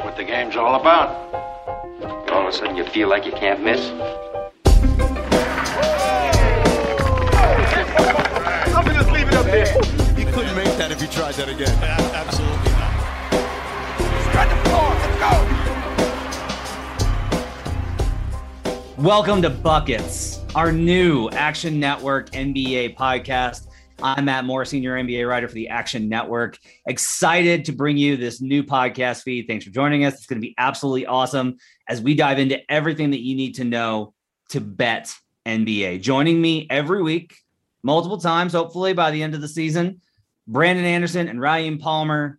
That's what the game's all about. All of a sudden, you feel like you can't miss. I'm gonna just leave it up there. You couldn't make that if you tried that again. Absolutely not. Spread the floor. Let's go. Welcome to Buckets, our new Action Network NBA podcast. I'm Matt Moore, senior NBA writer for the Action Network. Excited to bring you this new podcast feed. Thanks for joining us. It's going to be absolutely awesome as we dive into everything that you need to know to bet NBA. Joining me every week, multiple times, hopefully by the end of the season, Brandon Anderson and Raheem Palmer,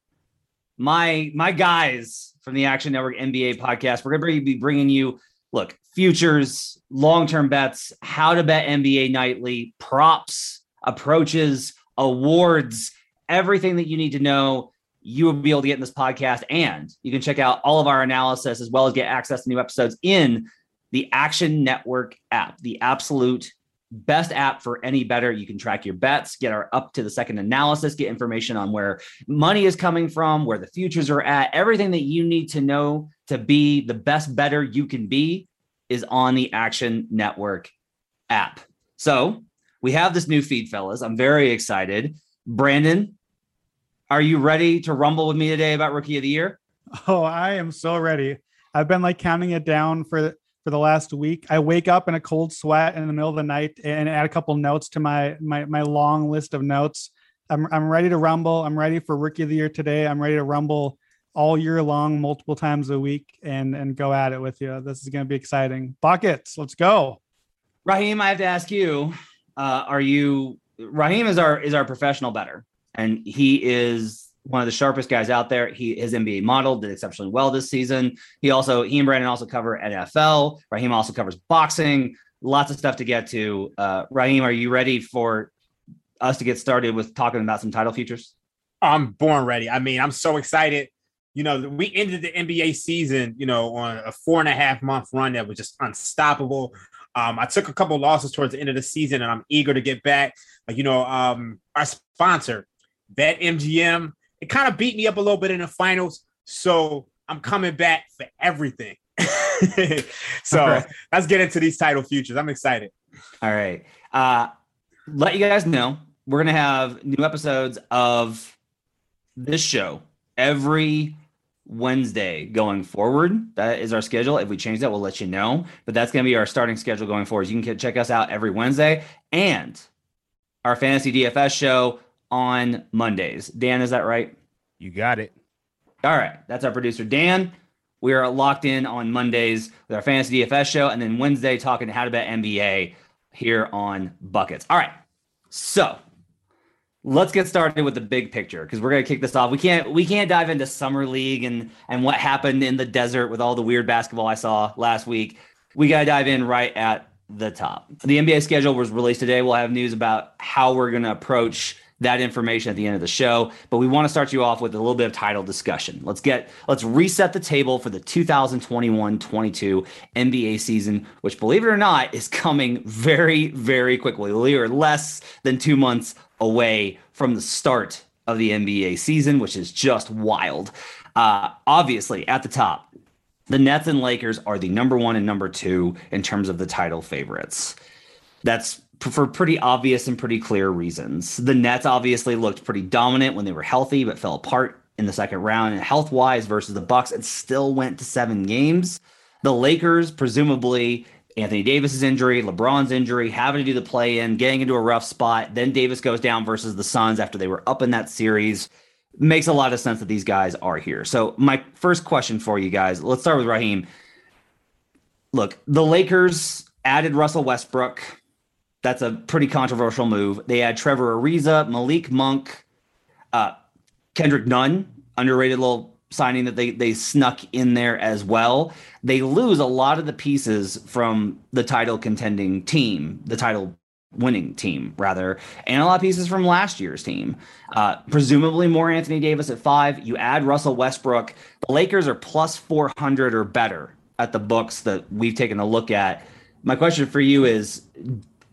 my my guys from the Action Network NBA podcast. We're going to be bringing you look futures, long term bets, how to bet NBA nightly, props, approaches, awards, everything that you need to know. You will be able to get in this podcast, and you can check out all of our analysis as well as get access to new episodes in the Action Network app, the absolute best app for any bettor. You can track your bets, get our up to the second analysis, get information on where money is coming from, where the futures are at, everything that you need to know to be the best bettor you can be is on the Action Network app. So we have this new feed, fellas. I'm very excited. Brandon, are you ready to rumble with me today about Rookie of the Year? Oh, I am so ready. I've been like counting it down for for the last week. I wake up in a cold sweat in the middle of the night and add a couple notes to my my my long list of notes. I'm I'm ready to rumble. I'm ready for rookie of the year today. I'm ready to rumble all year long, multiple times a week, and and go at it with you. This is going to be exciting. Buckets, let's go. Raheem, I have to ask you, uh, are you Raheem is our is our professional bettor, and he is one of the sharpest guys out there. He his NBA model did exceptionally well this season. He also he and Brandon also cover NFL. Raheem also covers boxing. Lots of stuff to get to. Uh, Raheem, are you ready for us to get started with talking about some title futures? I'm born ready. I mean, I'm so excited. You know, we ended the NBA season, you know, on a four and a half month run that was just unstoppable. Um, I took a couple losses towards the end of the season, and I'm eager to get back. Like, you know, um, our sponsor, Bet MGM, it kind of beat me up a little bit in the finals. So I'm coming back for everything. so right. let's get into these title futures. I'm excited. All right. Uh, let you guys know we're gonna have new episodes of this show every Wednesday going forward. That is our schedule. If we change that, we'll let you know. But that's gonna be our starting schedule going forward. You can check us out every Wednesday and our fantasy DFS show on Mondays. Dan, is that right? You got it. All right, that's our producer Dan. We are locked in on Mondays with our fantasy DFS show, and then Wednesday talking how to bet NBA here on Buckets. All right, so let's get started with the big picture because we're gonna kick this off. We can't we can't dive into summer league and and what happened in the desert with all the weird basketball I saw last week. We gotta dive in right at the top. The NBA schedule was released today. We'll have news about how we're gonna approach that information at the end of the show. But we want to start you off with a little bit of title discussion. Let's get let's reset the table for the 2021-22 NBA season, which believe it or not is coming very, very quickly. We are less than two months away from the start of the NBA season, which is just wild. Uh, obviously, at the top, the Nets and Lakers are the number one and number two in terms of the title favorites. That's for pretty obvious and pretty clear reasons. The Nets obviously looked pretty dominant when they were healthy, but fell apart in the second round. And health wise versus the Bucks, it still went to seven games. The Lakers, presumably Anthony Davis's injury, LeBron's injury, having to do the play in, getting into a rough spot. Then Davis goes down versus the Suns after they were up in that series. Makes a lot of sense that these guys are here. So, my first question for you guys let's start with Raheem. Look, the Lakers added Russell Westbrook. That's a pretty controversial move. They had Trevor Ariza, Malik Monk, uh, Kendrick Nunn, underrated little signing that they they snuck in there as well. They lose a lot of the pieces from the title contending team, the title winning team rather, and a lot of pieces from last year's team. Uh, presumably more Anthony Davis at five. You add Russell Westbrook. The Lakers are plus four hundred or better at the books that we've taken a look at. My question for you is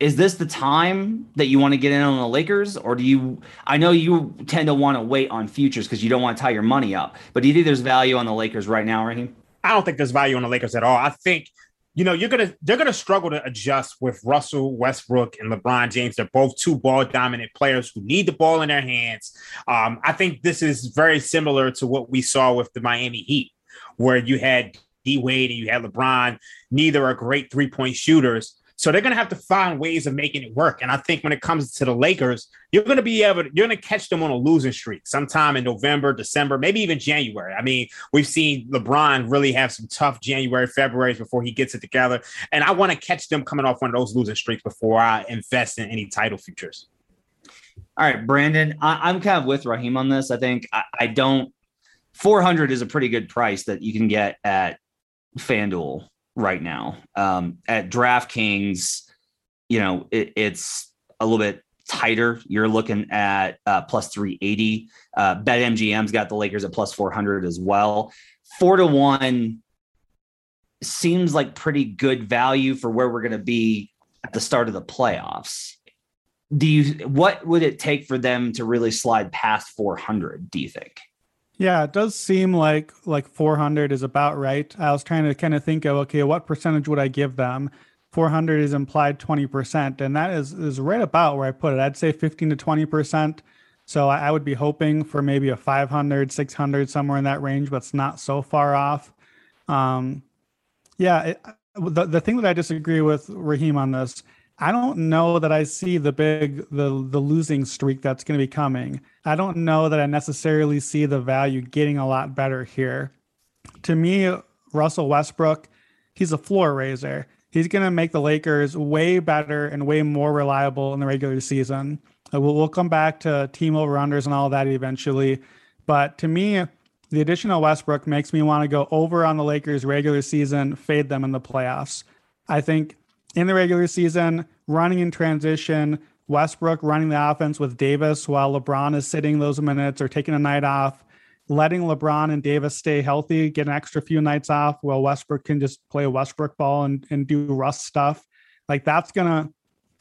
is this the time that you want to get in on the Lakers, or do you? I know you tend to want to wait on futures because you don't want to tie your money up. But do you think there's value on the Lakers right now, Raheem? I don't think there's value on the Lakers at all. I think you know you're gonna they're gonna struggle to adjust with Russell Westbrook and LeBron James. They're both two ball dominant players who need the ball in their hands. Um, I think this is very similar to what we saw with the Miami Heat, where you had D Wade and you had LeBron. Neither are great three point shooters so they're going to have to find ways of making it work. And I think when it comes to the Lakers, you're going to be able to, you're going to catch them on a losing streak sometime in November, December, maybe even January. I mean, we've seen LeBron really have some tough January, Februarys before he gets it together. And I want to catch them coming off one of those losing streaks before I invest in any title futures. All right, Brandon, I, am kind of with Raheem on this. I think I, I don't. 400 is a pretty good price that you can get at FanDuel right now. Um, at DraftKings, you know, it, it's a little bit tighter. You're looking at uh, plus 380. Uh, BetMGM's got the Lakers at plus 400 as well. Four to one seems like pretty good value for where we're going to be at the start of the playoffs. Do you, what would it take for them to really slide past 400? Do you think? Yeah, it does seem like like 400 is about right. I was trying to kind of think of okay, what percentage would I give them? 400 is implied 20%, and that is is right about where I put it. I'd say 15 to 20%. So I, I would be hoping for maybe a 500, 600 somewhere in that range, but it's not so far off. Um, yeah, it, the the thing that I disagree with Raheem on this I don't know that I see the big the the losing streak that's going to be coming. I don't know that I necessarily see the value getting a lot better here. To me, Russell Westbrook, he's a floor raiser. He's going to make the Lakers way better and way more reliable in the regular season. Uh, we'll, we'll come back to team over unders and all that eventually. But to me, the addition of Westbrook makes me want to go over on the Lakers regular season, fade them in the playoffs. I think in the regular season, running in transition, Westbrook running the offense with Davis while LeBron is sitting those minutes or taking a night off, letting LeBron and Davis stay healthy, get an extra few nights off while Westbrook can just play Westbrook ball and, and do Russ stuff. Like that's gonna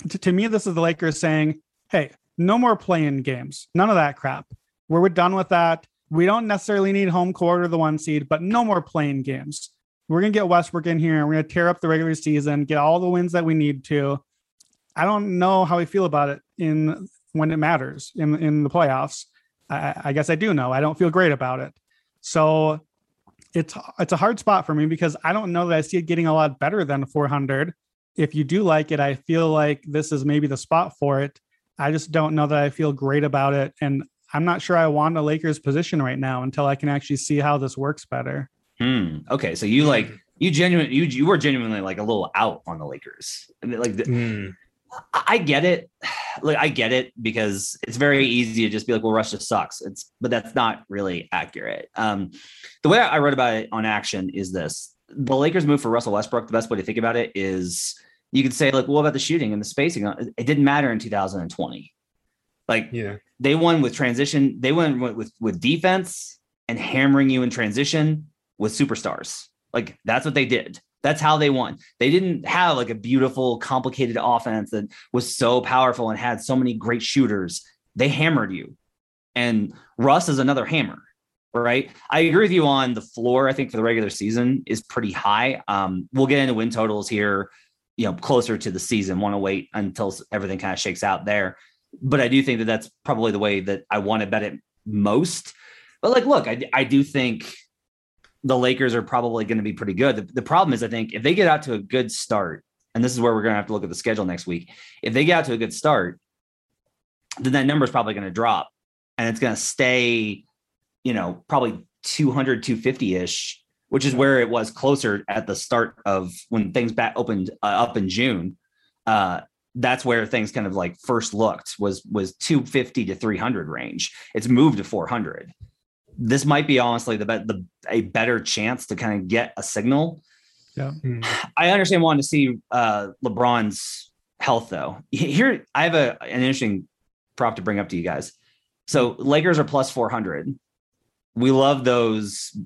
to, to me, this is the Lakers saying, Hey, no more playing games. None of that crap. We're done with that. We don't necessarily need home court or the one seed, but no more playing games. We're gonna get Westbrook in here. We're gonna tear up the regular season, get all the wins that we need to. I don't know how I feel about it in when it matters in in the playoffs. I, I guess I do know. I don't feel great about it. So it's it's a hard spot for me because I don't know that I see it getting a lot better than 400. If you do like it, I feel like this is maybe the spot for it. I just don't know that I feel great about it, and I'm not sure I want a Lakers position right now until I can actually see how this works better. Hmm. Okay, so you like you genuinely you you were genuinely like a little out on the Lakers. I mean, like the, mm. I get it. Like I get it because it's very easy to just be like, well, Russ just sucks. It's but that's not really accurate. Um, the way I wrote about it on action is this: the Lakers move for Russell Westbrook. The best way to think about it is you could say like, well, what about the shooting and the spacing? It didn't matter in 2020. Like, yeah, they won with transition. They won with with defense and hammering you in transition with superstars. Like that's what they did. That's how they won. They didn't have like a beautiful, complicated offense that was so powerful and had so many great shooters. They hammered you. And Russ is another hammer, right? I agree with you on the floor. I think for the regular season is pretty high. Um, we'll get into win totals here, you know, closer to the season. Want to wait until everything kind of shakes out there. But I do think that that's probably the way that I want to bet it most. But like, look, I, I do think the Lakers are probably going to be pretty good. The, the, problem is, I think if they get out to a good start, and this is where we're going to have to look at the schedule next week. If they get out to a good start, then that number is probably going to drop and it's going to stay, you know, probably 200, 250 ish, which is where it was closer at the start of when things back opened uh, up in June. Uh, that's where things kind of like first looked was was 250 to 300 range. It's moved to 400 this might be honestly the, be- the a better chance to kind of get a signal. Yeah. Hmm. I understand wanting to see uh, LeBron's health though. Here, I have a an interesting prop to bring up to you guys. So Lakers are plus four hundred. We love those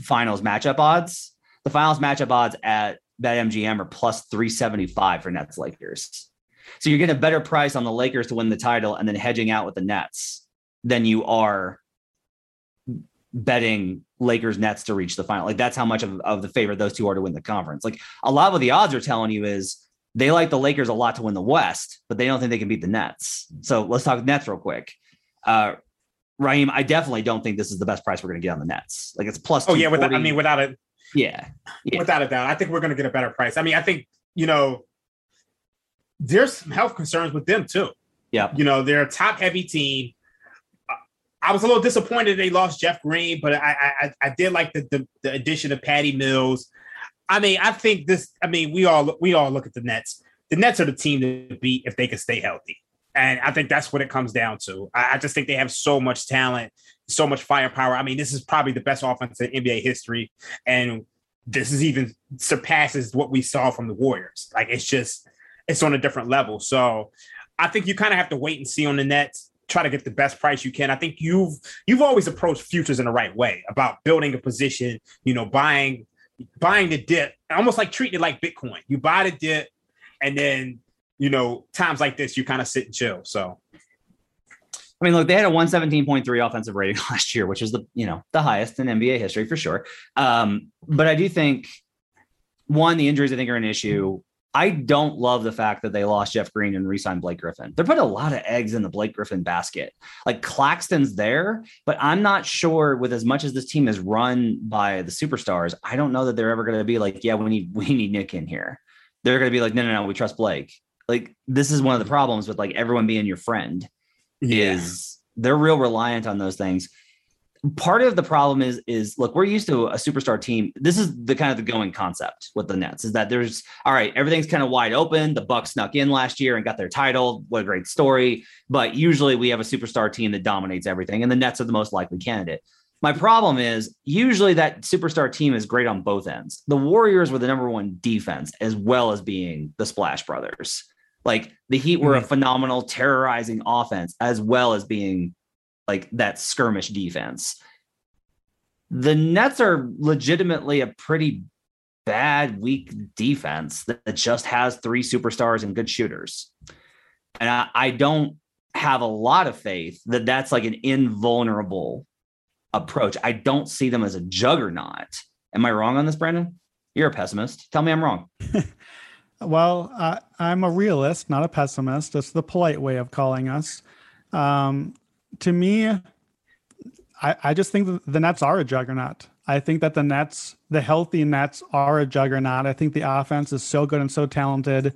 finals matchup odds. The finals matchup odds at BetMGM are plus three seventy five for Nets Lakers. So you're getting a better price on the Lakers to win the title and then hedging out with the Nets than you are betting Lakers Nets to reach the final. Like that's how much of, of the favorite those two are to win the conference. Like a lot of what the odds are telling you is they like the Lakers a lot to win the West, but they don't think they can beat the Nets. So let's talk Nets real quick. Uh Raheem, I definitely don't think this is the best price we're going to get on the Nets. Like it's plus. Oh yeah, without, I mean, without a yeah, Yeah. without a doubt, I think we're going to get a better price. I mean, I think you know, there's some health concerns with them too. yeah. You know, they're a top heavy team. I- was a little disappointed they lost Jeff Green, but I I, I did like the, the the addition of Patty Mills. I mean, I think this. I mean, we all we all look at the Nets. The Nets are the team to beat if they can stay healthy, and I think that's what it comes down to. I, I just think they have so much talent, so much firepower. I mean, this is probably the best offense in NBA history, and this is even surpasses what we saw from the Warriors. Like it's just it's on a different level. So I think you kind of have to wait and see on the Nets. Try to get the best price you can. I think you've you've always approached futures in the right way about building a position. You know, buying buying the dip, almost like treating it like Bitcoin. You buy the dip, and then you know times like this, you kind of sit and chill. So I mean, look, they had a 117.3 offensive rating last year, which is the you know the highest in NBA history for sure. Um, but I do think one, the injuries I think are an issue. I don't love the fact that they lost Jeff Green and re-signed Blake Griffin. They're putting a lot of eggs in the Blake Griffin basket. Like Claxton's there, but I'm not sure with as much as this team is run by the superstars, I don't know that they're ever going to be like, yeah, we need we need Nick in here. They're going to be like, no, no, no, we trust Blake. Like this is one of the problems with like everyone being your friend is they're real reliant on those things. Part of the problem is is look, we're used to a superstar team. This is the kind of the going concept with the Nets is that there's all right, everything's kind of wide open. The Bucks snuck in last year and got their title. What a great story. But usually we have a superstar team that dominates everything, and the Nets are the most likely candidate. My problem is usually that superstar team is great on both ends. The Warriors were the number one defense as well as being the Splash Brothers. Like the Heat were a mm-hmm. phenomenal terrorizing offense as well as being like that skirmish defense. The Nets are legitimately a pretty bad, weak defense that just has three superstars and good shooters. And I, I don't have a lot of faith that that's like an invulnerable approach. I don't see them as a juggernaut. Am I wrong on this, Brandon? You're a pessimist. Tell me I'm wrong. Well, uh, I'm a realist, not a pessimist. That's the polite way of calling us. Um, to me, I, I just think the Nets are a juggernaut. I think that the Nets, the healthy Nets, are a juggernaut. I think the offense is so good and so talented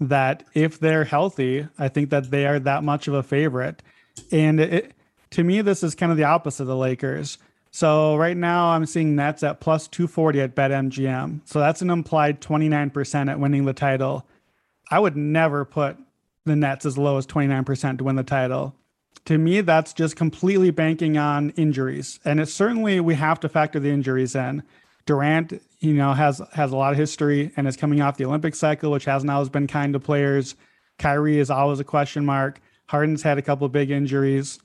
that if they're healthy, I think that they are that much of a favorite. And it, to me, this is kind of the opposite of the Lakers. So right now, I'm seeing Nets at plus 240 at BetMGM. So that's an implied 29% at winning the title. I would never put the Nets as low as 29% to win the title. To me, that's just completely banking on injuries. And it's certainly we have to factor the injuries in. Durant, you know, has has a lot of history and is coming off the Olympic cycle, which hasn't always been kind to players. Kyrie is always a question mark. Harden's had a couple of big injuries.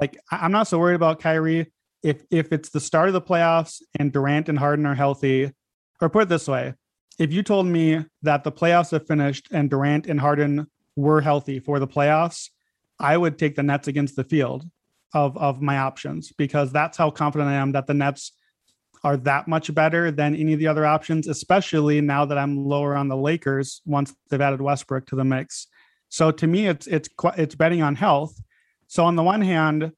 Like I'm not so worried about Kyrie. If if it's the start of the playoffs and Durant and Harden are healthy, or put it this way, if you told me that the playoffs have finished and Durant and Harden were healthy for the playoffs, I would take the Nets against the field of of my options because that's how confident I am that the Nets are that much better than any of the other options, especially now that I'm lower on the Lakers once they've added Westbrook to the mix. So to me, it's it's it's betting on health. So on the one hand,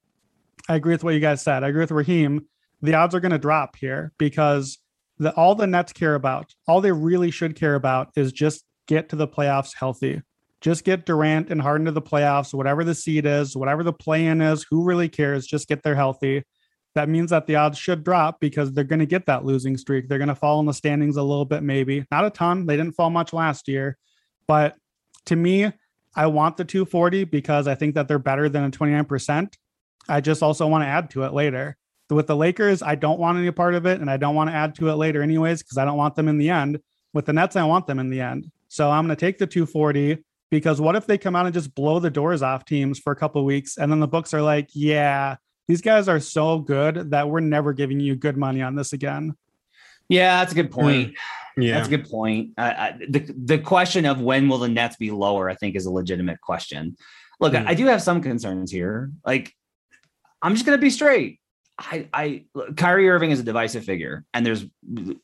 I agree with what you guys said. I agree with Raheem. The odds are going to drop here because the all the Nets care about, all they really should care about, is just get to the playoffs healthy. Just get Durant and Harden to the playoffs, whatever the seed is, whatever the play-in is. Who really cares? Just get there healthy. That means that the odds should drop because they're going to get that losing streak. They're going to fall in the standings a little bit, maybe not a ton. They didn't fall much last year, but to me, I want the 240 because I think that they're better than a 29%. I just also want to add to it later. With the Lakers, I don't want any part of it, and I don't want to add to it later, anyways, because I don't want them in the end. With the Nets, I want them in the end. So I'm going to take the 240 because what if they come out and just blow the doors off teams for a couple of weeks, and then the books are like, yeah, these guys are so good that we're never giving you good money on this again. Yeah, that's a good point. Yeah. That's a good point. Uh, I, the the question of when will the Nets be lower, I think, is a legitimate question. Look, Hmm. I, I do have some concerns here. Like, I'm just gonna be straight. I, I, look, Kyrie Irving is a divisive figure, and there's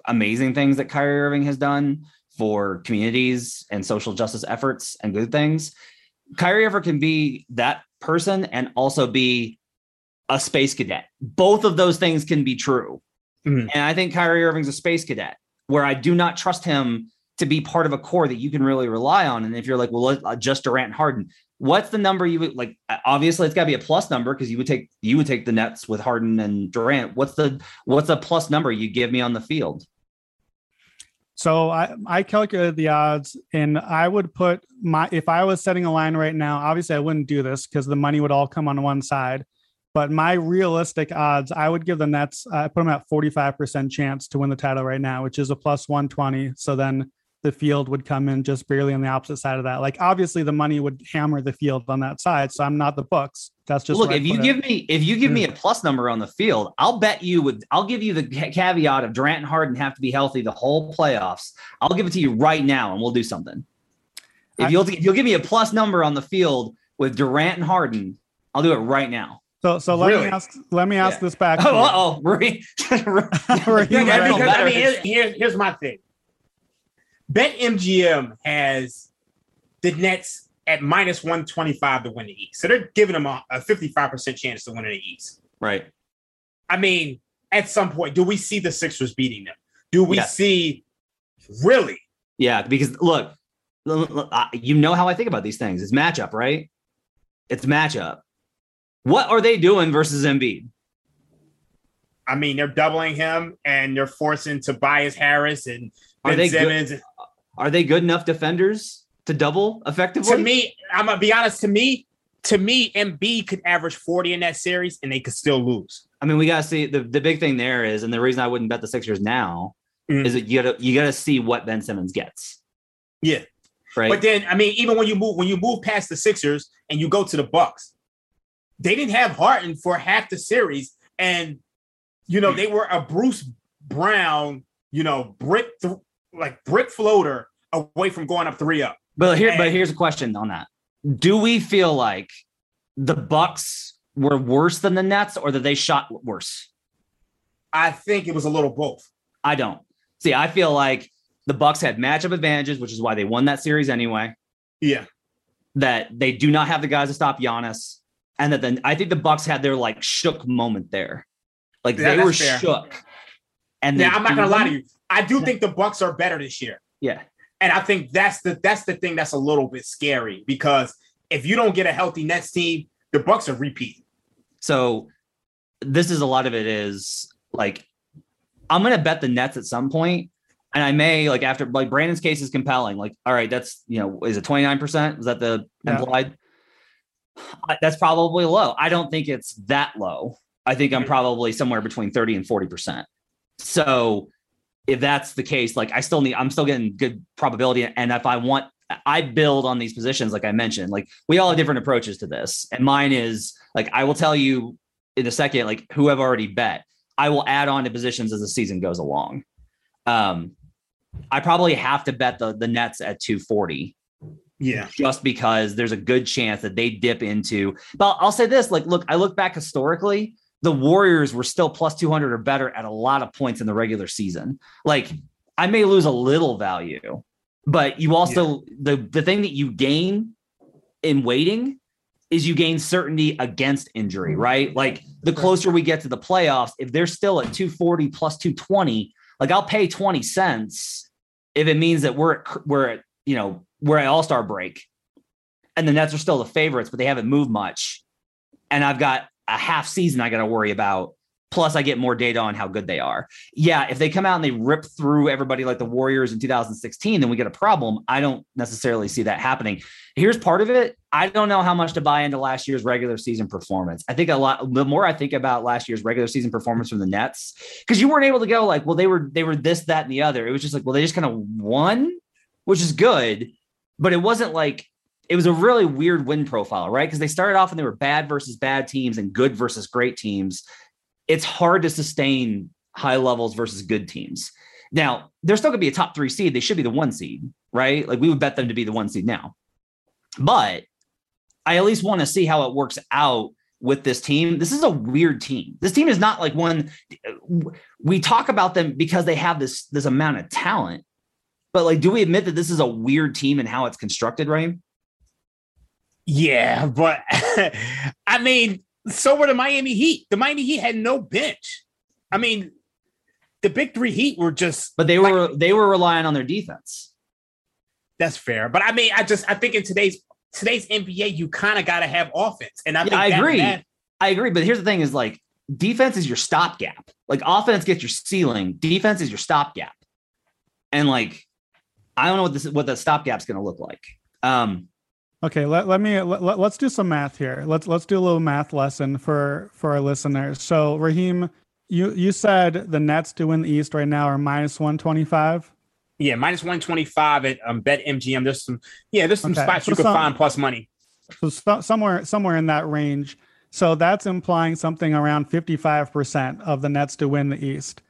amazing things that Kyrie Irving has done for communities and social justice efforts and good things. Kyrie Irving can be that person and also be a space cadet. Both of those things can be true. Mhm. And I think Kyrie Irving's a space cadet where I do not trust him to be part of a core that you can really rely on. And if you're like, well, uh, just Durant and Harden, what's the number you would like? uh, Obviously, it's got to be a plus number because you would take you would take the Nets with Harden and Durant. What's the what's a plus number you give me on the field? So I, I calculated the odds and I would put my if I was setting a line right now, obviously I wouldn't do this because the money would all come on one side. But my realistic odds, I would give the Nets, I put them at 45% chance to win the title right now, which is a plus 120. So then the field would come in just barely on the opposite side of that. Like obviously the money would hammer the field on that side. So I'm not the books. That's just Look, if you give it. me if you give me a plus number on the field, I'll bet you with I'll give you the caveat of Durant and Harden have to be healthy the whole playoffs. I'll give it to you right now, and we'll do something. If I- you'll if you'll give me a plus number on the field with Durant and Harden, I'll do it right now. So so let Really? me ask let me ask Yeah. this back. Oh, to you. uh-oh. Raheem Right. I mean, here's, here's, here's my thing. Bet MGM has the Nets at minus 125 to win the East. So they're giving them a, a 55% chance to win in the East. right. I mean, at some point, do we see the Sixers beating them? Do we Yes. see really? Yeah, because look, l- l- I- you know how I think about these things. It's matchup, right? It's matchup. What are they doing versus Embiid? I mean, they're doubling him and they're forcing Tobias Harris and Are Ben they good- Simmons. Are they good enough defenders to double effectively? To me, I'm gonna be honest. To me, to me, Embiid could average 40 in that series and they could still lose. I mean, we gotta see the, the big thing there is, and the reason I wouldn't bet the Sixers now Mhm. is that you gotta you gotta see what Ben Simmons gets. Yeah. Right. But then, I mean, even when you move when you move past the Sixers and you go to the Bucks, they didn't have Harden for half the series, and you know they were a Bruce Brown, you know, brick th- like brick floater away from going up three up. But here, but here's a question on that: Do we feel like the Bucks were worse than the Nets, or that they shot worse? I think it was a little both. I don't see. I feel like the Bucks had matchup advantages, which is why they won that series anyway. Yeah, That they do not have the guys to stop Giannis, and that then I think the Bucks had their like shook moment there, like Yeah, they were fair. shook. And yeah. I'm not gonna lie to you. I do think the Bucks are better this year. Yeah, And I think that's the that's the thing that's a little bit scary because if you don't get a healthy Nets team, the Bucks are repeating. So this is a lot of it is like I'm gonna bet the Nets at some point, and I may like after like Brandon's case is compelling. Like, all right, that's you know, is it 29%? Is that the Yeah. implied? That's probably low. I don't think it's that low. I think I'm mm-hmm. probably somewhere between 30 and 40%. So if that's the case, like I still need, I'm still getting good probability. And if I want, I build on these positions, like I mentioned, like we all have different approaches to this. And mine is like, I will tell you in a second, like who I've already bet. I will add on to positions as the season goes along. Um, I probably have to bet the the Nets at 240 Yeah. just because there's a good chance that they dip into. But I'll say this: like, look, I look back historically, the Warriors were still plus 200 or better at a lot of points in the regular season. Like, I may lose a little value, but you also the the thing that you gain in waiting is you gain certainty against injury, right? Like the closer we get to the playoffs, if they're still at 240 plus 220, like I'll pay 20 cents if it means that we're at, we're at, you know, we're at All-Star break and the Nets are still the favorites, but they haven't moved much. And I've got a half season I got to worry about. Plus, I get more data on how good they are. Yeah, if they come out and they rip through everybody like the Warriors in 2016, then we get a problem. I don't necessarily see that happening. Here's part of it. I don't know how much to buy into last year's regular season performance. I think a lot. The more I think about last year's regular season performance from the Nets, because you weren't able to go like, well, they were they were this, that, and the other. It was just like, well, they just kind of won, which is good, but it wasn't like it was a really weird win profile, right? Because they started off and they were bad versus bad teams and good versus great teams it's hard to sustain high levels versus good teams. Now, they're still going to be a top three seed. They should be the one seed, right? Like we would bet them to be the one seed now. But I at least want to see how it works out with this team. This is a weird team. This team is not like one we talk about them because they have this this amount of talent. But like, do we admit that this is a weird team and how it's constructed, right? Yeah, but I mean, so were the Miami Heat. The Miami Heat had no bench. I mean, the big three Heat were just. But they were like, they were relying on their defense. That's fair, but I mean, I just I think in today's today's NBA, you kind of got to have offense, and I yeah, I agree. That, I agree, but here's the thing: is like defense is your stopgap. Like offense gets your ceiling, defense is your stopgap, and like I don't know what this what the stopgap's going to look like. Um, Okay, let, let me let, let's do some math here. Let's let's do a little math lesson for for our listeners. So Raheem, you you said the Nets to win the East right now are minus one twenty five. Yeah, minus one twenty five at um, Bet MGM. There's some yeah, there's some okay. spots so you could find plus money. So, so somewhere somewhere in that range. So that's implying something around fifty five percent of the Nets to win the East.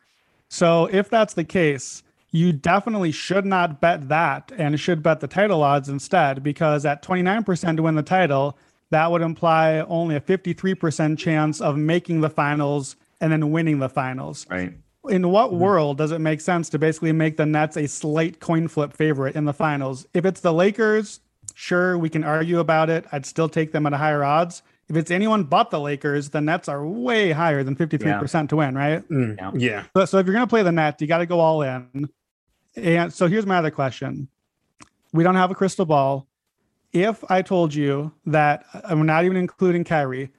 So if that's the case, you definitely should not bet that and should bet the title odds instead because at 29% to win the title, that would imply only a 53% chance of making the finals and then winning the finals. Right. In what mm-hmm. world does it make sense to basically make the Nets a slate coin flip favorite in the finals? If it's the Lakers, sure, we can argue about it. I'd still take them at a higher odds. If it's anyone but the Lakers, the Nets are way higher than 53% yeah. to win, right? Mm, yeah. So, so if you're going to play the Nets, you got to go all in. And so here's my other question. We don't have a crystal ball. If I told you that uh, I'm not even including Kyrie,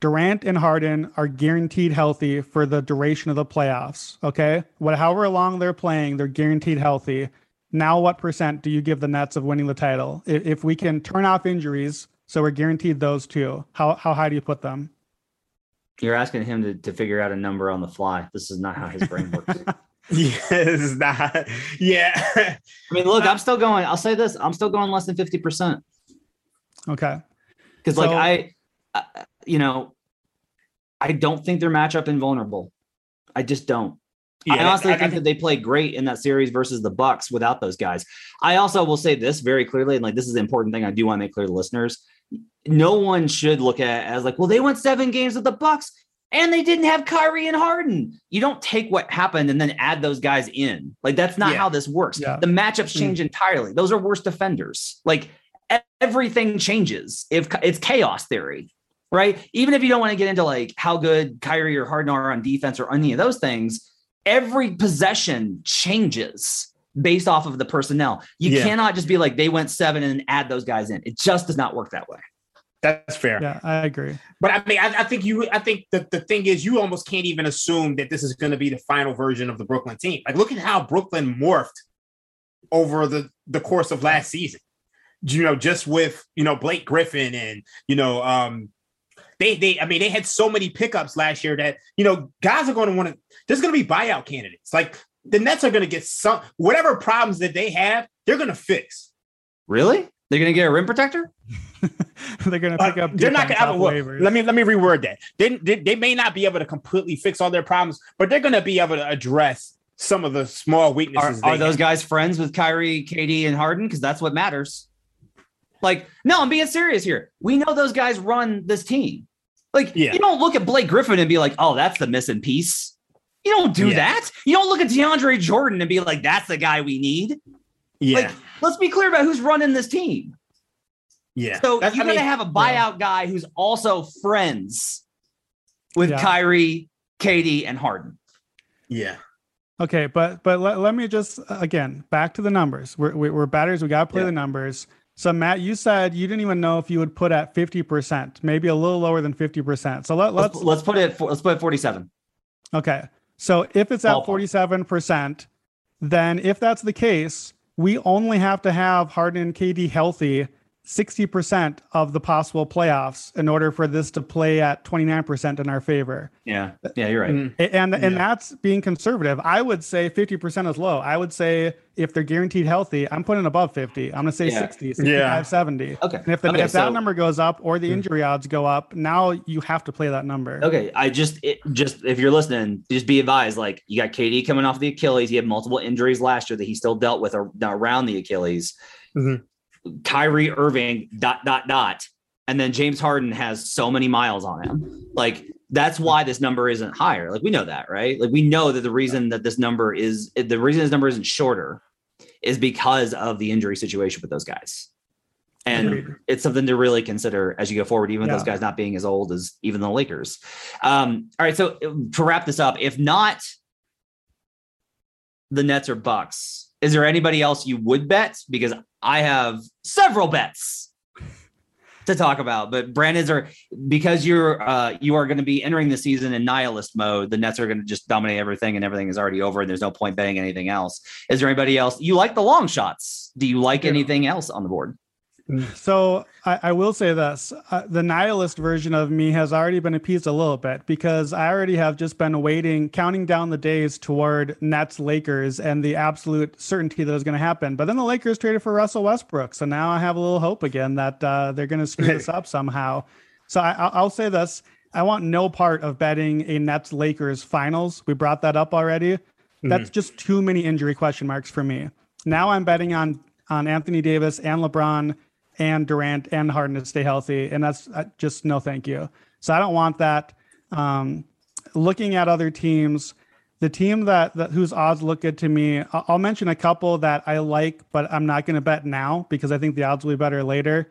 Durant and Harden are guaranteed healthy for the duration of the playoffs. Okay. What however long they're playing, they're guaranteed healthy. Now, what percent do you give the Nets of winning the title? If, if we can turn off injuries, so we're guaranteed those two, how how high do you put them? You're asking him to, to figure out a number on the fly. This is not how his brain works. Yes, not. Yeah. I mean, look, uh, I'm still going. I'll say this: I'm still going less than fifty percent. Okay. Because, so, like, I, I, you know, I don't think they're matchup invulnerable. I just don't. Yeah, I honestly I, think I, that they play great in that series versus the Bucks without those guys. I also will say this very clearly, and like this is the important thing I do want to make clear to listeners. No one should look at as like, well, they went seven games with the Bucks and they didn't have Kyrie and Harden. You don't take what happened and then add those guys in. Like that's not yeah. how this works. Yeah. The matchups hmm. change mm. entirely. Those are worse defenders. Like everything changes if it's chaos theory, right? Even if you don't want to get into like how good Kyrie or Harden are on defense or any of those things, every possession changes based off of the personnel. You yeah. cannot just be like they went seven and add those guys in. It just does not work that way. That's fair. Yeah, I agree. But I mean, I, I think you. I think the, the thing is, you almost can't even assume that this is going to be the final version of the Brooklyn team. Like, look at how Brooklyn morphed over the the course of last season. You know, just with you know Blake Griffin and you know, um, they they. I mean, they had so many pickups last year that you know guys are going to want to. There's going to be buyout candidates. Like the Nets are going to get some whatever problems that they have, they're going to fix. Really? They're going to get a rim protector? they're going to pick uh, up. They're not going to. Well, let me let me reword that. They, they they may not be able to completely fix all their problems, but they're going to be able to address some of the small weaknesses. Are, are those have. guys friends with Kyrie, KD, and Harden? Because that's what matters. Like, no, I'm being serious here. We know those guys run this team. Like, yeah. you don't look at Blake Griffin and be like, "Oh, that's the missing piece." You don't do yeah. that. You don't look at DeAndre Jordan and be like, "That's the guy we need." Yeah. Like, let's be clear about who's running this team. Yeah. So That's, you're I mean, gonna have a buyout yeah. guy who's also friends with yeah. Kyrie, KD, and Harden. Yeah. Okay, but but let, let me just uh, again back to the numbers. We're we're batters. We gotta play yeah. the numbers. So Matt, you said you didn't even know if you would put at fifty percent, maybe a little lower than fifty percent. So let, let's let's, let's put it let's put it forty seven. Okay. So if it's at 47%, then if that's the case, we only have to have Harden and KD healthy 60% of the possible playoffs in order for this to play at 29% in our favor. Yeah. Yeah, you're right. A- And and that's being conservative. I would say 50% is low. I would say if they're guaranteed healthy, I'm putting above 50. I'm going to say Yeah. 60, 65, Yeah. 70. Okay. And if, the, Okay, if that number goes up or the injury odds go up, now you have to play that number. Okay, I just it, just if you're listening, just be advised. Like you got KD coming off the Achilles. He had multiple injuries last year that he still dealt with ar- around the Achilles. Mhm. Kyrie Irving dot dot dot, and then James Harden has so many miles on him. Like that's why this number isn't higher. Like we know that, right? Like we know that the reason that this number is the reason this number isn't shorter is because of the injury situation with those guys. And Agreed. it's something to really consider as you go forward, even Yeah. those guys not being as old as even the Lakers. Um, all right. So to wrap this up, if not the Nets or Bucks, is there anybody else you would bet? Because I have several bets to talk about. But Brandon's are because you're uh, you are going to be entering the season in nihilist mode? The Nets are going to just dominate everything, and everything is already over, and there's no point betting anything else. Is there anybody else you like the long shots? Do you like Yeah. anything else on the board? So I, I will say this: uh, the nihilist version of me has already been appeased a little bit because I already have just been waiting, counting down the days toward Nets Lakers and the absolute certainty that is going to happen. But then the Lakers traded for Russell Westbrook, so now I have a little hope again that uh, they're going to screw this up somehow. So I, I'll say this: I want no part of betting a Nets Lakers finals. We brought that up already. That's just too many injury question marks for me. Now I'm betting on on Anthony Davis and LeBron and Durant and Harden to stay healthy, and that's uh, just no thank you. So I don't want that. Um, looking at other teams, the team that, that whose odds look good to me, I'll, I'll mention a couple that I like, but I'm not going to bet now because I think the odds will be better later.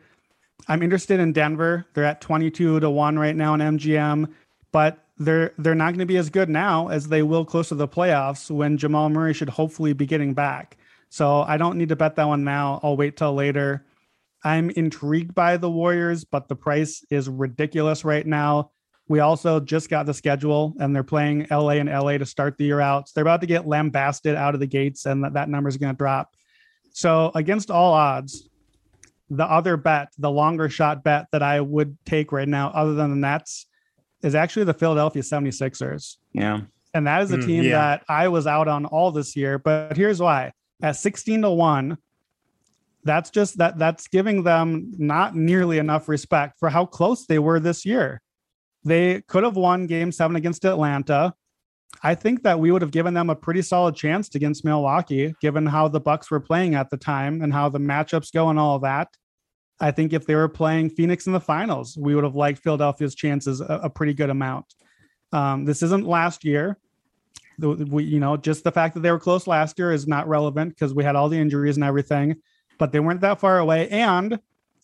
I'm interested in Denver. They're at 22 to 1 right now in MGM, but they're they're not going to be as good now as they will close to the playoffs when Jamal Murray should hopefully be getting back. So I don't need to bet that one now. I'll wait till later. I'm intrigued by the Warriors, but the price is ridiculous right now. We also just got the schedule and they're playing LA and LA to start the year out. So they're about to get lambasted out of the gates and that, that number is going to drop. So against all odds, the other bet, the longer shot bet that I would take right now, other than the Nets, is actually the Philadelphia 76ers. Yeah. And that is a Mm, team yeah. that I was out on all this year. But here's why. At 16 to 1, that's just that that's giving them not nearly enough respect for how close they were this year. They could have won game seven against Atlanta. I think that we would have given them a pretty solid chance against Milwaukee, given how the Bucks were playing at the time and how the matchups go and all that. I think if they were playing Phoenix in the finals, we would have liked Philadelphia's chances a, a pretty good amount. Um, this isn't last year. We, you know, just the fact that they were close last year is not relevant because we had all the injuries and everything, but they weren't that far away. And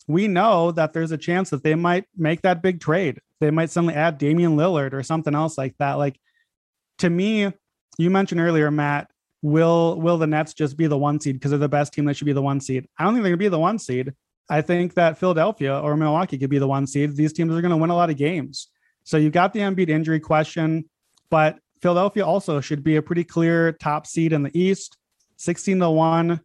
we know that there's a chance that they might make that big trade. They might suddenly add Damian Lillard or something else like that. Like to me, you mentioned earlier, Matt, will will the Nets just be the one seed because they're the best team that should be the one seed? I don't think they're gonna be the one seed. I think that Philadelphia or Milwaukee could be the one seed. These teams are to win a lot of games. So you got the Embiid injury question, but Philadelphia also should be a pretty clear top seed in the East, 16 to 1.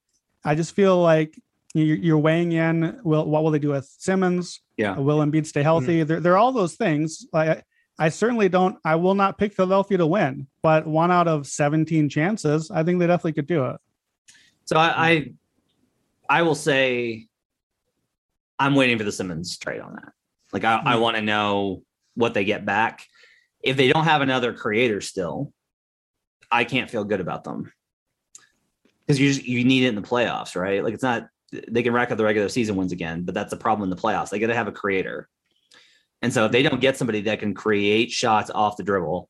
I just feel like you're, weighing in. Will what will they do with Simmons? Yeah. Uh, will Embiid stay healthy? Mm-hmm. They're, they're all those things. I, I certainly don't. I will not pick Philadelphia to win, but one out of 17 chances, I think they definitely could do it. So I, I, I will say, I'm waiting for the Simmons trade on that. Like I, I hmm. want to know what they get back. If they don't have another creator still, I can't feel good about them because you just you need it in the playoffs, right? Like it's not they can rack up the regular season wins again, but that's the problem in the playoffs. They got to have a creator, and so if they don't get somebody that can create shots off the dribble,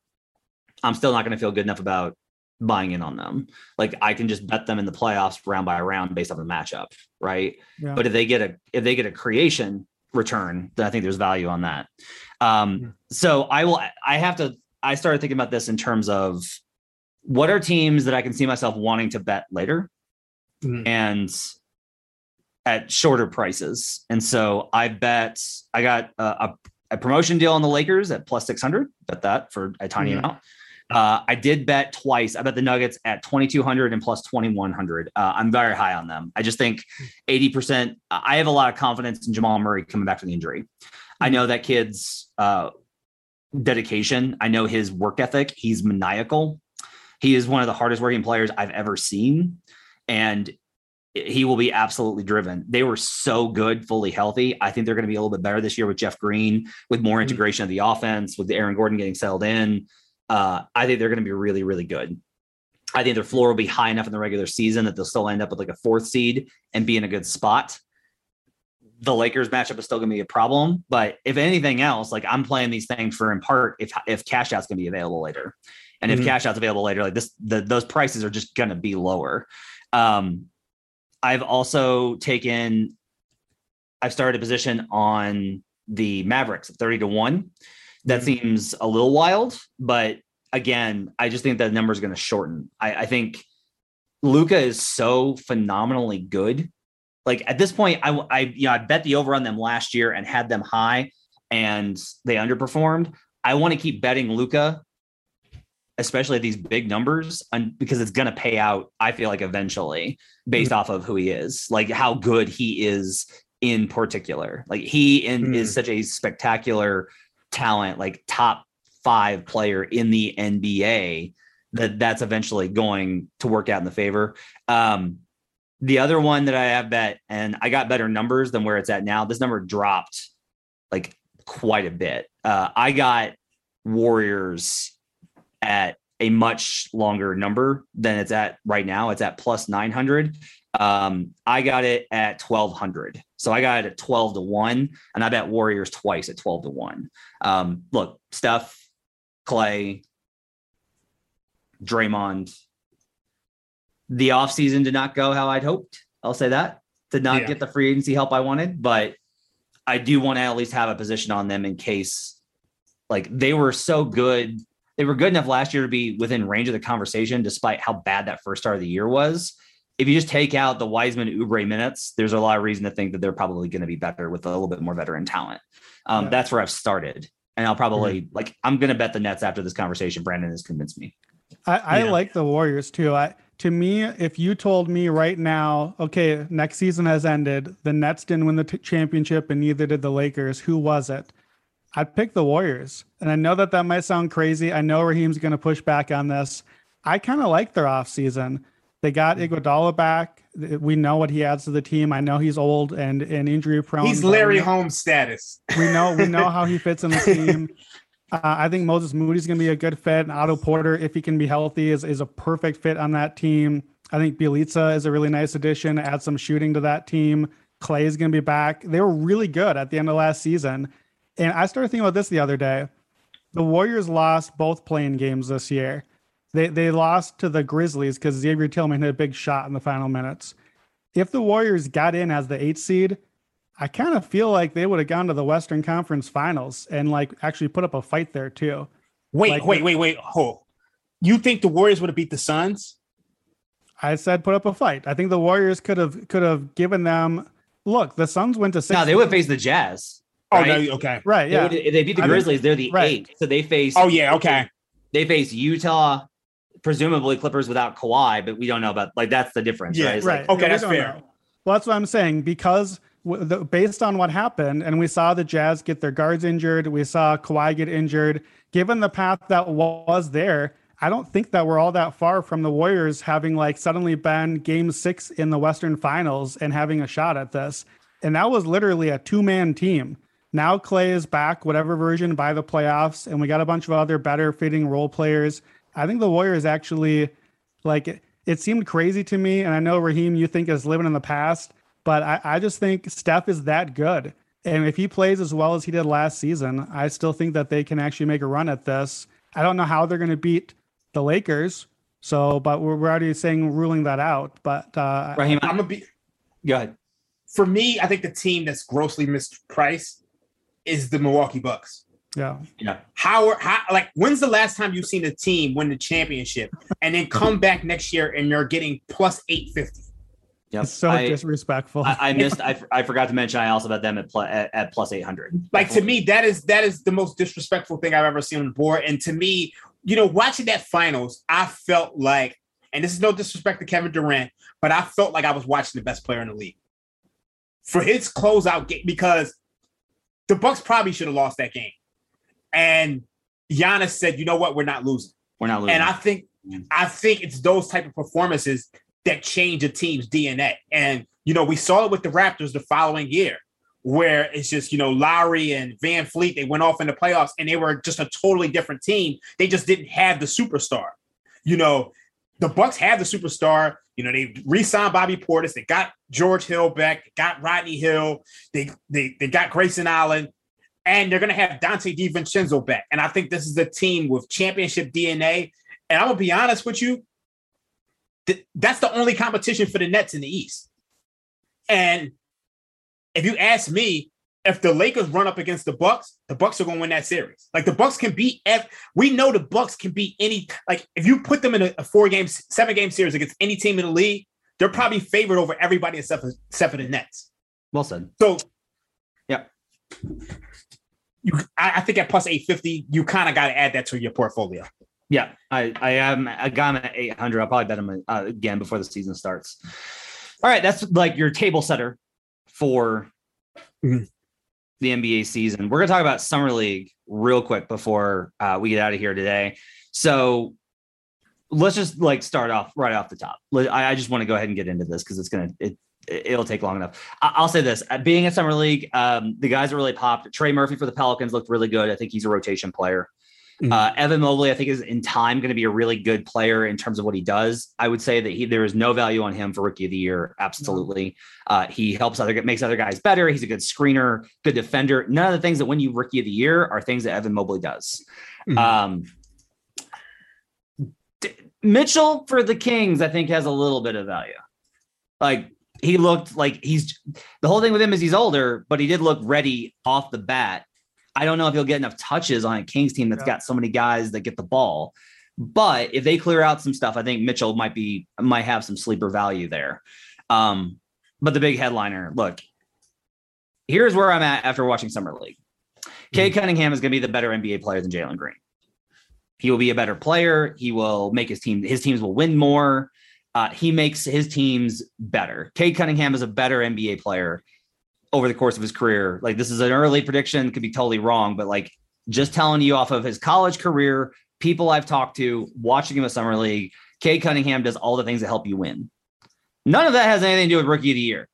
I'm still not going to feel good enough about buying in on them. Like I can just bet them in the playoffs round by round based on the matchup, right? Yeah. But if they get a if they get a creation return, then I think there's value on that. Um, so I will I have to I started thinking about this in terms of what are teams that I can see myself wanting to bet later Mhm. and at shorter prices. And so I bet I got a, a, promotion deal on the Lakers at plus 600, bet that for a tiny Mhm. amount. Uh, I did bet twice. I bet the Nuggets at 2,200 and plus 2,100. Uh, I'm very high on them. I just think 80%. I have a lot of confidence in Jamal Murray coming back from the injury. I know that kid's uh, dedication. I know his work ethic. He's maniacal. He is one of the hardest working players I've ever seen. And he will be absolutely driven. They were so good, fully healthy. I think they're going to be a little bit better this year with Jeff Green, with more integration of the offense, with Aaron Gordon getting settled in. Uh, I think they're going to be really, really good. I think their floor will be high enough in the regular season that they'll still end up with like a fourth seed and be in a good spot. The Lakers matchup is still going to be a problem, but if anything else, like I'm playing these things for in part if if cash out's going to be available later, and if Mhm. cash out's available later, like this, the, those prices are just going to be lower. Um, I've also taken, I've started a position on the Mavericks at 30 to 1. That Mhm. seems a little wild, but again, I just think that number is going to shorten. I, I think Luka is so phenomenally good. Like at this point, I, I, you know, I bet the over on them last year and had them high and they underperformed. I want to keep betting Luka, especially at these big numbers, and because it's going to pay out. I feel like eventually, based off of who he is, like how good he is in particular. Like he in, Mm. is such a spectacular talent, like top five player in the NBA. That that's eventually going to work out in the favor. Um, the other one that I have bet, and I got better numbers than where it's at now. This number dropped like quite a bit. Uh, I got Warriors at a much longer number than it's at right now. It's at plus 900. Um, I got it at 1200. So I got it at 12 to 1, and I bet Warriors twice at 12 to 1. Um, look, Steph, Clay, Draymond, the offseason did not go how I'd hoped. I'll say that. Did not Yeah. get the free agency help I wanted, but I do want to at least have a position on them in case like they were so good. They were good enough last year to be within range of the conversation, despite how bad that first start of the year was. If you just take out the Wiseman Oubre minutes, there's a lot of reason to think that they're probably going to be better with a little bit more veteran talent. Um, Yeah. That's where I've started. And I'll probably like I'm gonna bet the Nets after this conversation. Brandon has convinced me. I, I Yeah. like the Warriors too. I to me, if you told me right now, okay, next season has ended, the Nets didn't win the t- championship, and neither did the Lakers. Who was it? I'd pick the Warriors. And I know that that might sound crazy. I know Raheem's going to push back on this. I kind of like their offseason. They got Iguodala back. We know what he adds to the team. I know he's old and, and injury prone. He's Larry Holmes status. we know we know how he fits in the team. Uh, I think Moses Moody's going to be a good fit. And Otto Porter, if he can be healthy, is, is a perfect fit on that team. I think Bjelica is a really nice addition. Add some shooting to that team. Clay is going to be back. They were really good at the end of last season. And I started thinking about this the other day. The Warriors lost both play-in games this year. They they lost to the Grizzlies because Xavier Tillman hit a big shot in the final minutes. If the Warriors got in as the eight seed, I kind of feel like they would have gone to the Western Conference Finals and like actually put up a fight there too. Wait, Like- wait, wait, wait. Hold. You think the Warriors would have beat the Suns? I said put up a fight. I think the Warriors could have could have given them. Look, the Suns went to six. No, they would face the Jazz. Oh right? no, okay. right. They Yeah, would- they beat the I mean, Grizzlies, they're the right. eight. So they face. Oh yeah, okay. They face Utah, presumably Clippers without Kawhi, but we don't know about like that's the difference, Yeah, right? Right. like- Okay, we that's don't fair. know. Well, that's what I'm saying because the, based on what happened, and we saw the Jazz get their guards injured, we saw Kawhi get injured. Given the path that was there, I don't think that we're all that far from the Warriors having like suddenly been Game Six in the Western Finals and having a shot at this. And that was literally a two man team. Now Clay is back, whatever version by the playoffs, and we got a bunch of other better fitting role players. I think the Warriors actually like it, it seemed crazy to me. And I know Raheem, you think is living in the past, but I, I just think Steph is that good. And if he plays as well as he did last season, I still think that they can actually make a run at this. I don't know how they're going to beat the Lakers. So, but we're, we're already saying ruling that out. But uh, Raheem, I'm gonna be go ahead. for me, I think the team that's grossly mispriced is the Milwaukee Bucks. yeah, Yeah. How, how like when's the last time you've seen a team win the championship and then come back next year and you're getting plus 850? Yep. it's so I, disrespectful. I, I missed. I, I forgot to mention. I also bet them at, pl- at, at plus eight hundred. Like to me, that is that is the most disrespectful thing I've ever seen on the board. And to me, you know, watching that finals, I felt like, and this is no disrespect to Kevin Durant, but I felt like I was watching the best player in the league for his closeout game because the Bucks probably should have lost that game. And Giannis said, "You know what? We're not losing." We're not losing. And I think I think it's those type of performances that change a team's DNA. And you know, we saw it with the Raptors the following year, where it's just you know Lowry and VanVleet, they went off in the playoffs and they were just a totally different team. They just didn't have the superstar. You know, the Bucks have the superstar. You know, they re-signed Bobby Portis. They got George Hill back. Got Rodney Hill. They they they got Grayson Allen, and they're gonna have Donte DiVincenzo back. And I think this is a team with championship DNA. And I'm gonna be honest with you, th- that's the only competition for the Nets in the East. And if you ask me, if the Lakers run up against the Bucks, the Bucks are going to win that series. Like the Bucks can beat. F- we know the Bucks can beat any. Like if you put them in a, a four game, seven game series against any team in the league, they're probably favored over everybody except for, except for the Nets. well said. So, Yeah. you. I, I think at plus eight fifty, you kind of got to add that to your portfolio. Yeah, I I am I got him at 800. I'll probably bet him uh, again before the season starts. All right, that's like your table setter for Mhm. The NBA season. We're gonna talk about summer league real quick before uh, we get out of here today. So let's just like start off right off the top. I, I just want to go ahead and get into this because it's gonna it it'll take long enough. I- I'll say this: being a summer league, um, the guys that really popped. Trey Murphy for the Pelicans looked really good. I think he's a rotation player. Uh, Evan Mobley, I think, is in time going to be a really good player in terms of what he does. I would say that he there is no value on him for rookie of the year. Absolutely, uh, he helps other makes other guys better. He's a good screener, good defender. None of the things that win you rookie of the year are things that Evan Mobley does. Mhm. Um, D- Mitchell for the Kings, I think, has a little bit of value. Like he looked like he's the whole thing with him is he's older, but he did look ready off the bat. I don't know if he'll get enough touches on a Kings team that's Yeah. got so many guys that get the ball. But if they clear out some stuff, I think Mitchell might be might have some sleeper value there. Um, but the big headliner, look, here's where I'm at after watching Summer League. Cade Cunningham is going to be the better NBA player than Jalen Green. He will be a better player. He will make his team, his teams will win more. Uh, he makes his teams better. Cade Cunningham is a better NBA player over the course of his career. Like this is an early prediction, could be totally wrong, but like just telling you off of his college career, people I've talked to, watching him at Summer League, Cade Cunningham does all the things that help you win. None of that has anything to do with rookie of the year.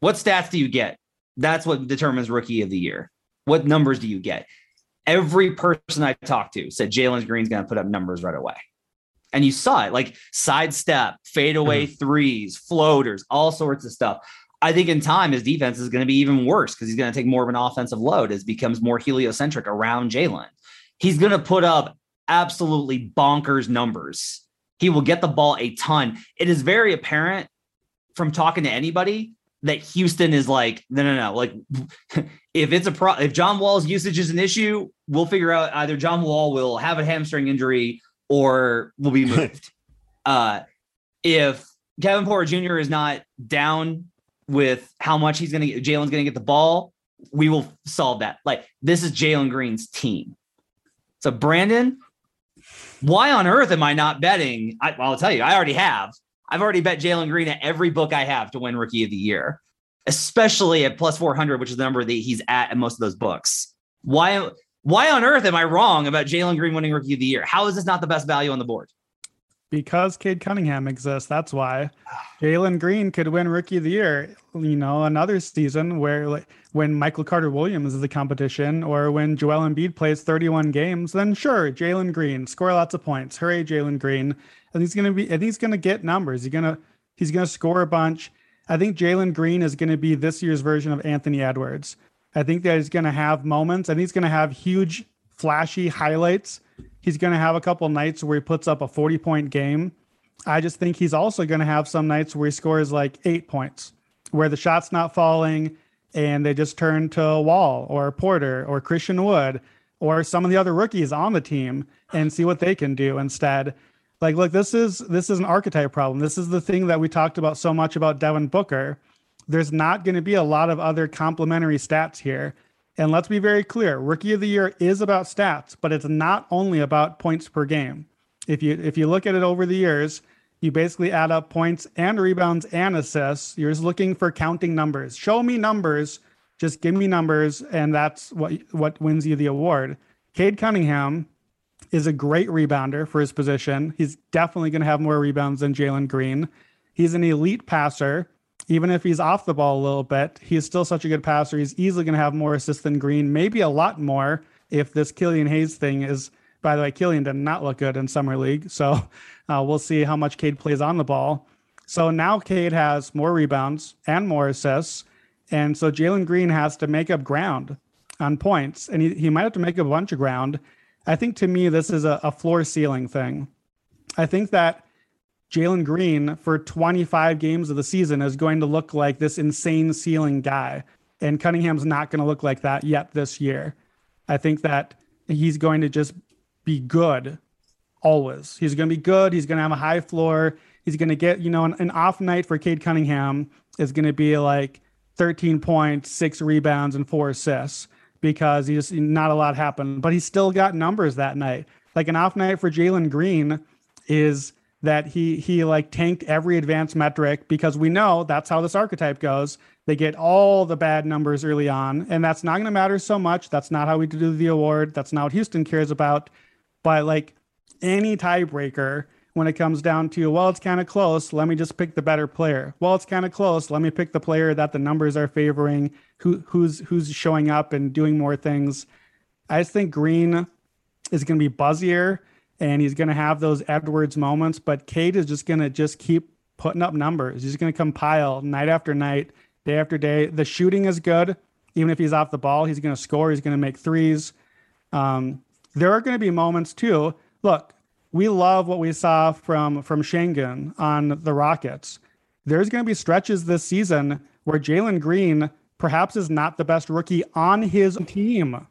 What stats do you get? That's what determines rookie of the year. What numbers do you get? Every person I talked to said Jalen Green's going to put up numbers right away. And you saw it like sidestep, fadeaway mm-hmm. threes, floaters, all sorts of stuff. I think in time, his defense is going to be even worse because he's going to take more of an offensive load as it becomes more heliocentric around Jalen. He's going to put up absolutely bonkers numbers. He will get the ball a ton. It is very apparent from talking to anybody that Houston is like, no, no, no. Like, if it's a pro, if John Wall's usage is an issue, we'll figure out either John Wall will have a hamstring injury or will be moved. uh, if Kevin Porter Jr. is not down with how much he's going to get, Jalen's going to get the ball, we will solve that. Like, this is Jalen Green's team. So, Brandon, why on earth am I not betting? I, well, I'll tell you, I already have. I've already bet Jalen Green at every book I have to win Rookie of the Year, especially at plus 400, which is the number that he's at in most of those books. Why, why on earth am I wrong about Jalen Green winning Rookie of the Year? How is this not the best value on the board? Because Cade Cunningham exists. That's why Jalen Green could win Rookie of the Year. You know, another season where like when Michael Carter Williams is the competition, or when Joel Embiid plays 31 games, then sure, Jalen Green score lots of points. Hooray, Jalen Green! And he's gonna be. and he's gonna get numbers. He's gonna he's gonna score a bunch. I think Jalen Green is gonna be this year's version of Anthony Edwards. I think that he's gonna have moments, and he's gonna have huge, flashy highlights he's going to have a couple nights where he puts up a 40 point game. I just think he's also going to have some nights where he scores like eight points, where the shot's not falling and they just turn to Wall or Porter or Christian Wood or some of the other rookies on the team and see what they can do instead. Like, look, this is this is an archetype problem. This is the thing that we talked about so much about Devin Booker. There's not going to be a lot of other complementary stats here. And let's be very clear, rookie of the year is about stats, but it's not only about points per game. If you if you look at it over the years, you basically add up points and rebounds and assists. You're just looking for counting numbers. Show me numbers, just give me numbers, and that's what what wins you the award. Cade Cunningham is a great rebounder for his position. He's definitely going to have more rebounds than Jalen Green. He's an elite passer. Even if he's off the ball a little bit, he's still such a good passer. He's easily going to have more assists than Green, maybe a lot more if this Killian Hayes thing is. By the way, Killian did not look good in summer league, so uh, we'll see how much Cade plays on the ball. So now Cade has more rebounds and more assists, and so Jalen Green has to make up ground on points, and he, he might have to make a bunch of ground. I think to me, this is a, a floor ceiling thing. I think that Jalen Green for 25 games of the season is going to look like this insane ceiling guy. And Cunningham's not going to look like that yet this year. I think that he's going to just be good always. He's going to be good. He's going to have a high floor. He's going to get, you know, an, an off night for Cade Cunningham is going to be like 13 points, six rebounds, and four assists because he just not a lot happened, but he still got numbers that night. Like an off night for Jalen Green is that he he like tanked every advanced metric because we know that's how this archetype goes. They get all the bad numbers early on, and that's not going to matter so much. That's not how we do the award. That's not what Houston cares about. But like any tiebreaker, when it comes down to well, it's kind of close. Let me just pick the better player. Well, it's kind of close. Let me pick the player that the numbers are favoring. Who who's who's showing up and doing more things. I just think Green is going to be buzzier and he's going to have those Edwards moments. But Cade is just going to just keep putting up numbers. He's going to compile night after night, day after day. The shooting is good. Even if he's off the ball, he's going to score. He's going to make threes. Um, there are going to be moments too. Look, we love what we saw from from Sengun on the Rockets. There's going to be stretches this season where Jalen Green perhaps is not the best rookie on his team.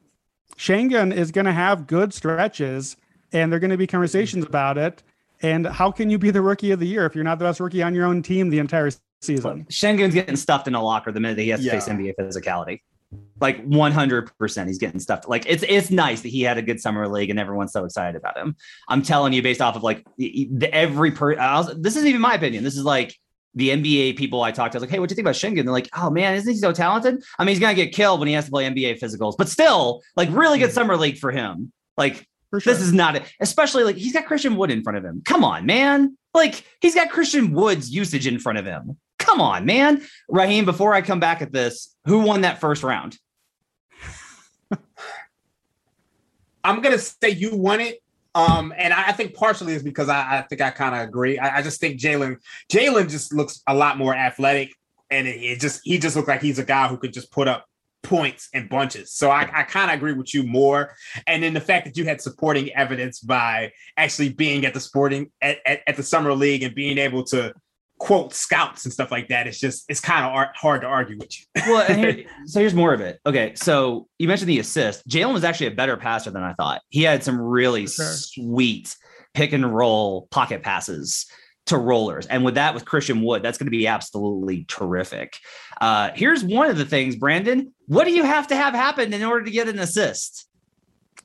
Sengun is going to have good stretches and there are going to be mm-hmm. conversations about it. And how can you be the rookie of the year if you're not the best rookie on your own team the entire season? Sengun's getting stuffed in a locker the minute that he has to yeah. face NBA physicality. Like 100%, he's getting stuffed. Like it's it's nice that he had a good summer league and everyone's so excited about him. I'm telling you, based off of like the, every per, was, this isn't even my opinion. This is like the NBA people I talked to. I was like, hey, what do you think about Sengun? They're like, oh man, isn't he so talented? I mean, he's gonna get killed when he has to play NBA physicals, but still, like, really good mm. summer league for him. Like, Sure. This is not it. Especially like he's got Christian Wood in front of him. Come on, man. Like he's got Christian Wood's usage in front of him. Come on, man. Raheem, before I come back at this, who won that first round? I'm gonna say you won it. Um, and I, think partially is because I, I think I kind of agree. I, I, just think Jalen Jalen just looks a lot more athletic, and it, it just he just looks like he's a guy who could just put up points in bunches. So I, I kind of agree with you more. And then the fact that you had supporting evidence by actually being at the sporting at, at, at the summer league and being able to quote scouts and stuff like that. It's just it's kind of hard to argue with you. well, here, so here's more of it. Okay, so you mentioned the assist. Jalen was actually a better passer than I thought. He had some really sure. sweet pick and roll pocket passes to rollers. And with that, with Christian Wood, that's going to be absolutely terrific. Uh, here's one of the things, Brandon. What do you have to have happen in order to get an assist?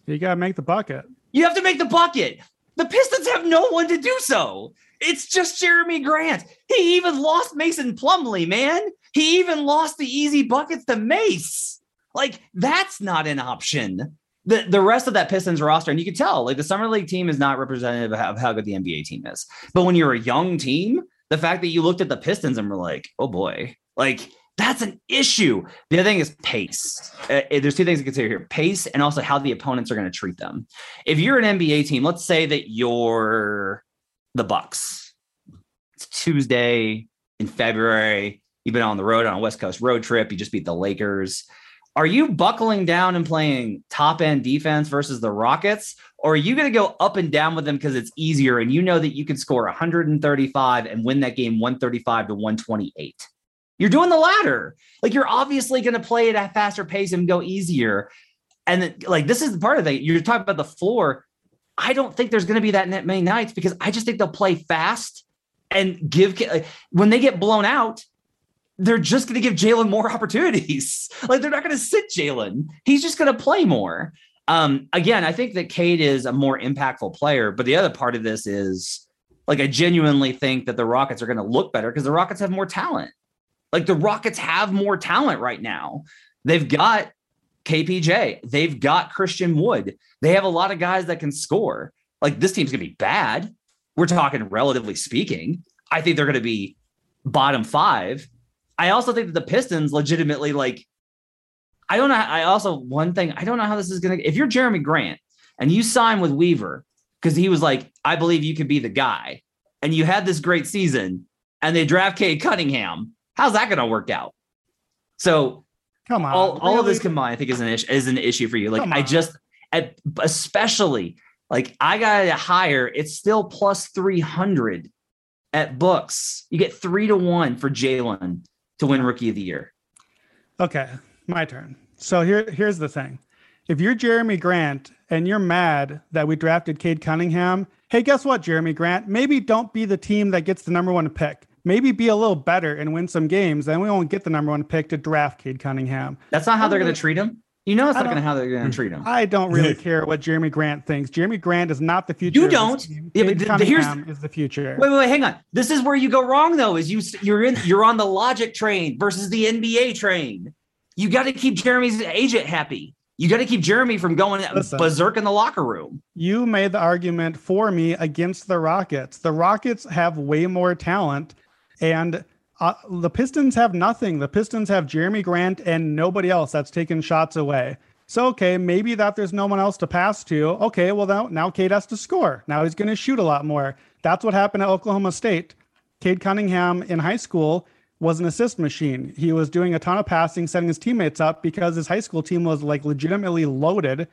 You got to make the bucket. You have to make the bucket. The Pistons have no one to do so. It's just Jerami Grant. He even lost Mason Plumlee, man. He even lost the easy buckets to Mace. Like, that's not an option the, the rest of that Pistons roster, and you can tell, like the summer league team is not representative of how good the NBA team is. But when you're a young team, the fact that you looked at the Pistons and were like, oh boy, like that's an issue. The other thing is pace. Uh, there's two things to consider here pace and also how the opponents are going to treat them. If you're an NBA team, let's say that you're the Bucks. It's Tuesday in February. You've been on the road on a West Coast road trip. You just beat the Lakers are you buckling down and playing top end defense versus the Rockets? Or are you going to go up and down with them because it's easier and you know that you can score 135 and win that game 135 to 128? You're doing the latter. Like you're obviously going to play it at a faster pace and go easier. And like this is the part of it. You're talking about the floor. I don't think there's going to be that many nights because I just think they'll play fast and give when they get blown out they're just going to give Jalen more opportunities. like they're not going to sit Jalen. He's just going to play more. Um, again, I think that Cade is a more impactful player, but the other part of this is like I genuinely think that the Rockets are going to look better because the Rockets have more talent. Like the Rockets have more talent right now. They've got KPJ, they've got Christian Wood. They have a lot of guys that can score. Like this team's going to be bad. We're talking relatively speaking. I think they're going to be bottom five. I also think that the Pistons legitimately like I don't know. I also one thing I don't know how this is gonna. If you're Jerami Grant and you sign with Weaver because he was like, I believe you could be the guy, and you had this great season, and they draft Cade Cunningham, how's that gonna work out? So Come on. all, all of this combined, I think is an issue is an issue for you. Like I just at, especially like I got it higher, it's still plus 300 at books. You get three to one for Jalen to win rookie of the year. Okay, my turn. So here, here's the thing. If you're Jerami Grant and you're mad that we drafted Cade Cunningham, hey, guess what, Jerami Grant? Maybe don't be the team that gets the number one pick. Maybe be a little better and win some games. Then we won't get the number one pick to draft Cade Cunningham. That's not how they're going to treat him. You know, it's not going to how they're going to treat him. I don't really care what Jerami Grant thinks. Jerami Grant is not the future. You don't? team. Yeah, but Cade th- th- here's- is the future. Wait, wait, wait, hang on. This is where you go wrong, though. Is you you're in you're on the logic train versus the NBA train. You got to keep Jerami's agent happy. You got to keep Jeremy from going Listen. berserk in the locker room. you made the argument for me against the Rockets. The Rockets have way more talent, and uh, the Pistons have nothing. The Pistons have Jerami Grant and nobody else that's taking shots away. So okay, maybe that there's no one else to pass to. Okay, well now now Cade has to score. Now he's going to shoot a lot more. That's what happened at Oklahoma State. Cade Cunningham in high school was an assist machine. He was doing a ton of passing, setting his teammates up because his high school team was like legitimately loaded.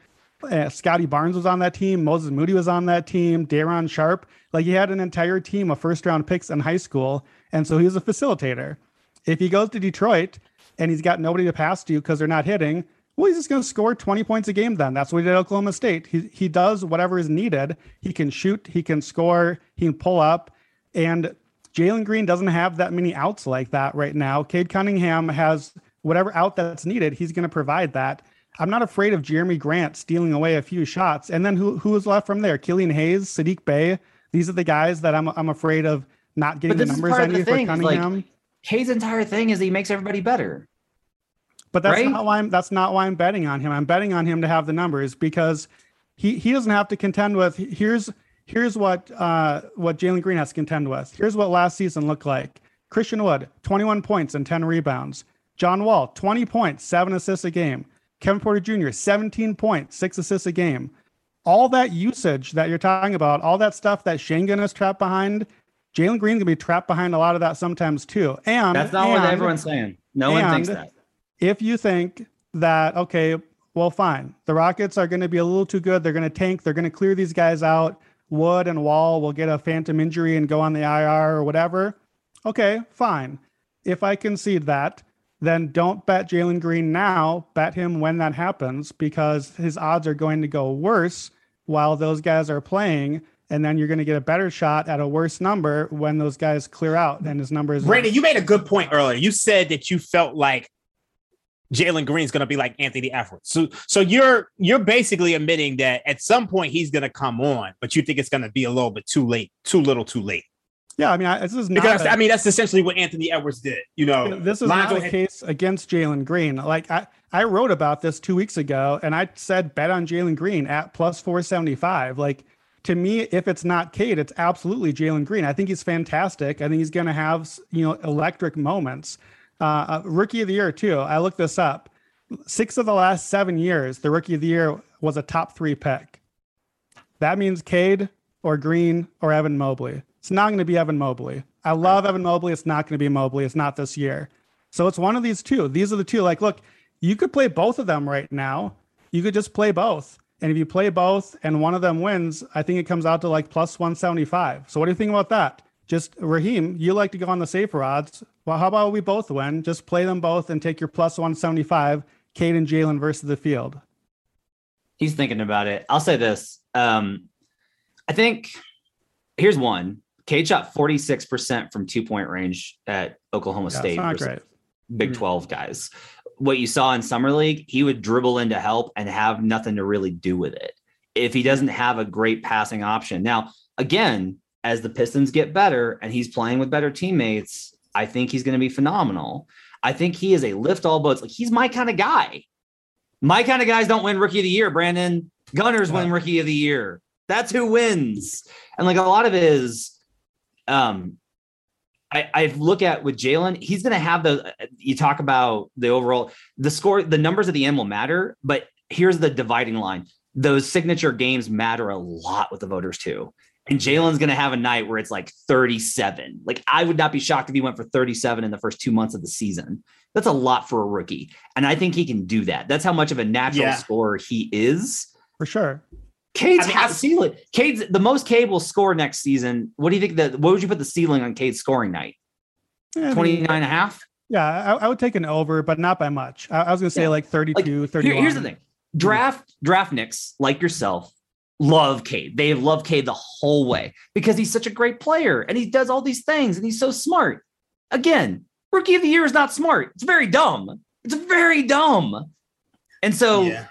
Uh, Scottie Barnes was on that team. Moses Moody was on that team. Day'Ron Sharpe. Like he had an entire team of first round picks in high school. And so he was a facilitator. If he goes to Detroit and he's got nobody to pass to because they're not hitting, well, he's just going to score 20 points a game then. That's what he did at Oklahoma State. He, he does whatever is needed. He can shoot, he can score, he can pull up. And Jalen Green doesn't have that many outs like that right now. Cade Cunningham has whatever out that's needed. He's going to provide that. I'm not afraid of Jerami Grant stealing away a few shots. And then who who is left from there? Killian Hayes, Saddiq Bey. These are the guys that I'm I'm afraid of not getting the numbers I need for thing, like, Hayes' entire thing is he makes everybody better. But that's right? not why I'm that's not why I'm betting on him. I'm betting on him to have the numbers because he he doesn't have to contend with here's here's what uh what Jalen Green has to contend with. Here's what last season looked like. Christian Wood, 21 points and 10 rebounds. John Wall, 20 points, seven assists a game. Kevin Porter Jr., 17 points, six assists a game. All that usage that you're talking about, all that stuff that Sengun is trapped behind, Jalen Green's gonna be trapped behind a lot of that sometimes too. And That's not what everyone's saying. No one thinks and- that. if you think that okay well fine the rockets are going to be a little too good they're going to tank they're going to clear these guys out wood and wall will get a phantom injury and go on the ir or whatever okay fine if i concede that then don't bet jalen green now bet him when that happens because his odds are going to go worse while those guys are playing and then you're going to get a better shot at a worse number when those guys clear out and his numbers Brandon, you made a good point earlier. You said that you felt like Jalen Green's going to be like Anthony Edwards. So, so you're you're basically admitting that at some point he's going to come on, but you think it's going to be a little bit too late, too little, too late. Yeah i mean I, this is not Because a- I mean that's essentially what Anthony Edwards did. You know, this is Lonzo not a case against Jalen Green. Like I, I wrote about this two weeks ago, and I said bet on Jalen Green at plus four seventy five. Like to me, if it's not Cade, it's absolutely Jalen Green. I think he's fantastic. I think he's going to have you know electric moments. Uh, uh, rookie of the year too. I looked this up. Six of the last seven years, the rookie of the year was a top three pick. That means Cade or Green or Evan Mobley. It's not going to be Evan Mobley. I love Evan Mobley. It's not going to be Mobley. It's not this year. So it's one of these two. These are the two. Like, look, you could play both of them right now. You could just play both. And if you play both and one of them wins, I think it comes out to like plus 175. So what do you think about that? Just Raheem, you like to go on the safer odds. Well, how about we both win? Just play them both and take your plus 175, Cade and Jalen versus the field. He's thinking about it. I'll say this. Um, I think here's one. Cade shot 46% from two point range at Oklahoma Yeah, State it's not versus, great. Big Mhm. 12 guys. What you saw in Summer League, he would dribble in to help and have nothing to really do with it if he doesn't have a great passing option. Now, again, as the Pistons get better and he's playing with better teammates, I think he's going to be phenomenal. I think he is a lift all boats. Like he's my kind of guy. My kind of guys don't win rookie of the year, Brandon. Gunners win rookie of the year. That's who wins. And like a lot of it is um I, I look at with Jalen, he's going to have the. You talk about the overall, the score, the numbers at the end will matter, but here's the dividing line: those signature games matter a lot with the voters too. And Jalen's going to have a night where it's like 37. Like I would not be shocked if he went for 37 in the first two months of the season. That's a lot for a rookie, and I think he can do that. That's how much of a natural Yeah. scorer he is. for sure. Cade's I mean, half I- ceiling. Cade's the most Cade will score next season. What do you think that what would you put the ceiling on Cade's scoring night? Yeah, I mean, 29 and a half? Yeah, I, I would take an over, but not by much. I, I was going to say Yeah. like 32, Here- 31. here's the thing. Draft draft Knicks like yourself love Cade. They have loved Cade the whole way because he's such a great player and he does all these things and he's so smart. Again, rookie of the year is not smart. It's very dumb. It's very dumb. And so yeah.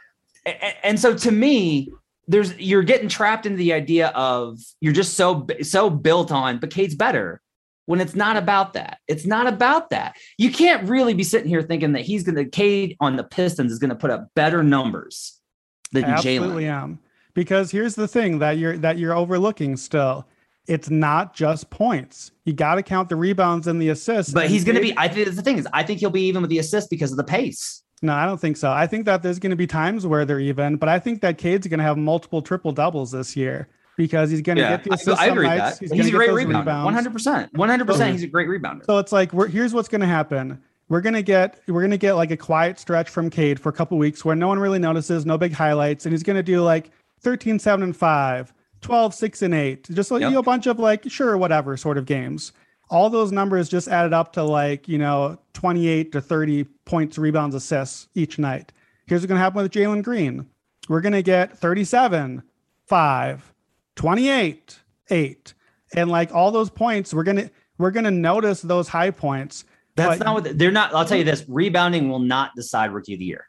a- a- and so to me there's you're getting trapped into the idea of you're just so so built on but Cade's better when it's not about that it's not about that you can't really be sitting here thinking that he's gonna Cade on the Pistons is gonna put up better numbers than absolutely Jalen am. Because here's the thing that you're that you're overlooking still. It's not just points. You got to count the rebounds and the assists. but and he's gonna Cade- be I think the thing is I think he'll be even with the assists because of the pace No, I don't think so. I think that there's going to be times where they're even, but I think that Cade's going to have multiple triple doubles this year because he's going to get the assists I agree with that He's, he's, a great rebounder rebounds. 100 percent 100 percent he's a great rebounder So it's like we're, here's what's going to happen. We're going to get we're going to get like a quiet stretch from Cade for a couple weeks where no one really notices, no big highlights, and he's going to do like 13 7 and 5, 12 6 and 8, just like Yep. you know, a bunch of like sure whatever sort of games. All those numbers just added up to like, you know, 28 to 30 points, rebounds, assists each night. Here's what's going to happen with Jalen Green. We're going to get 37, 5, 28, 8. And like all those points, we're going to we're going to notice those high points. that's not what they're not I'll tell you this rebounding will not decide rookie of the year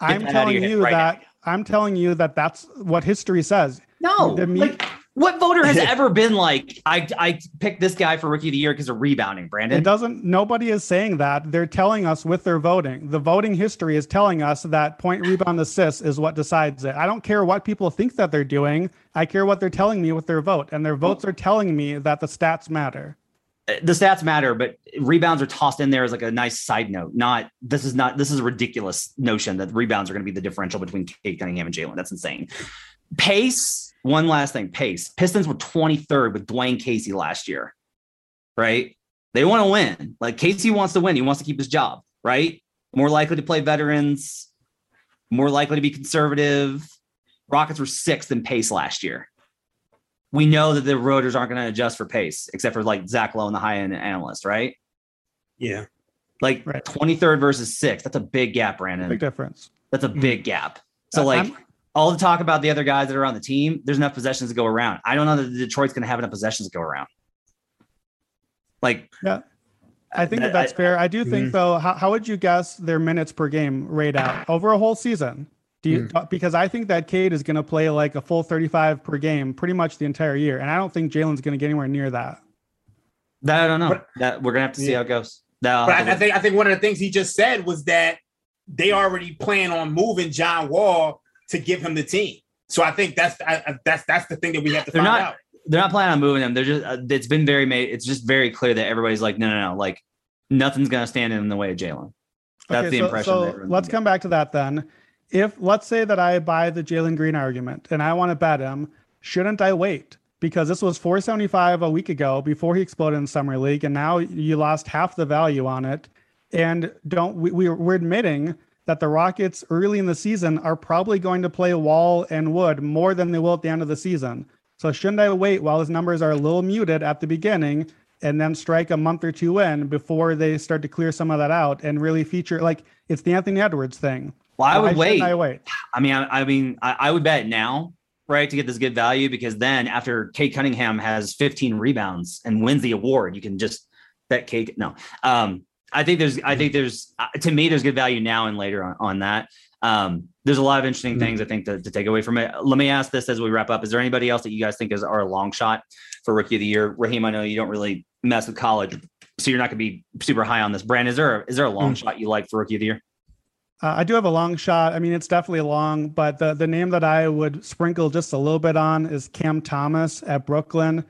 I'm out of telling you right now. that I'm telling you that that's what history says. No, The like what voter has ever been like, I I picked this guy for rookie of the year because of rebounding, Brandon? It doesn't nobody is saying that. They're telling us with their voting. The voting history is telling us that point rebound assist is what decides it. I don't care what people think that they're doing. I care what they're telling me with their vote. And their votes are telling me that the stats matter. Uh, the stats matter, but rebounds are tossed in there as like a nice side note. Not this is not this is a ridiculous notion that rebounds are going to be the differential between Cade Cunningham and Jalen. That's insane. Pace. One last thing, pace. Pistons were 23rd with Dwane Casey last year, right? They want to win. Like Casey wants to win. He wants to keep his job, right? More likely to play veterans, more likely to be conservative. Rockets were sixth in pace last year. We know that the rotors aren't going to adjust for pace, except for like Zach Lowe and the high end analyst, right? Yeah. Like Right. 23rd versus sixth. That's a big gap, Brandon. Big difference. That's a mm-hmm. big gap. So like I'm- all the talk about the other guys that are on the team, there's enough possessions to go around. I don't know that Detroit's going to have enough possessions to go around. Like, yeah, I think that I- that's fair. I do think Mhm. though, how, how would you guess their minutes per game rate out over a whole season? Do you because I think that Cade is going to play like a full 35 per game pretty much the entire year. And I don't think Jalen's going to get anywhere near that. that I don't know. But- that we're gonna have to see Yeah. how it goes. That I'll But I, I think I think one of the things he just said was that they already plan on moving John Wall to give him the team. So I think that's I, I- that's that's the thing that we have to They're find not- out. they're not planning on moving them. They're just uh, it's been very made. It's just very clear that everybody's like, no, no, no, like nothing's gonna stand in the way of Jalen. That's the so, impression. So that let's come back to that then. If let's say that I buy the Jalen Green argument and I want to bet him, shouldn't I wait? Because this was 475 a week ago before he exploded in summer league, and now you lost half the value on it. And don't we, we we're admitting that the Rockets early in the season are probably going to play Wall and Wood more than they will at the end of the season. So shouldn't I wait while his numbers are a little muted at the beginning and then strike a month or two in before they start to clear some of that out and really feature like it's the Anthony Edwards thing. Well, I Why would wait. I wait. I mean, I, I mean, I, I would bet now, right, to get this good value because then after Cade Cunningham has 15 rebounds and wins the award, you can just bet Cade. No, um, I think there's, I think there's, uh, to me, there's good value now and later on, on that. Um, there's a lot of interesting things I think to, to take away from it. Let me ask this as we wrap up: Is there anybody else that you guys think is are a long shot for rookie of the year? Raheem, I know you don't really mess with college, so you're not going to be super high on this. Brand, is there is there a long Mm. shot you like for rookie of the year? Uh, I do have a long shot. I mean, it's definitely long, but the the name that I would sprinkle just a little bit on is Cam Thomas at Brooklyn.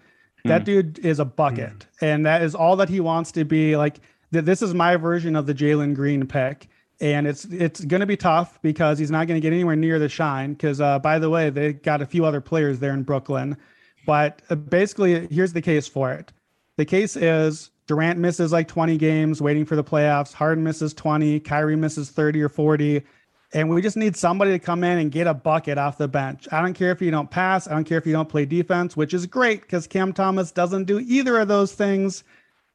That dude is a bucket, and that is all that he wants to be. Like th- this is my version of the Jalen Green pick, and it's it's going to be tough because he's not going to get anywhere near the shine. Because uh, by the way, they got a few other players there in Brooklyn, but uh, basically, here's the case for it. The case is Durant misses like 20 games waiting for the playoffs. Harden misses 20. Kyrie misses 30 or 40. And we just need somebody to come in and get a bucket off the bench. I don't care if you don't pass. I don't care if you don't play defense, which is great because Cam Thomas doesn't do either of those things.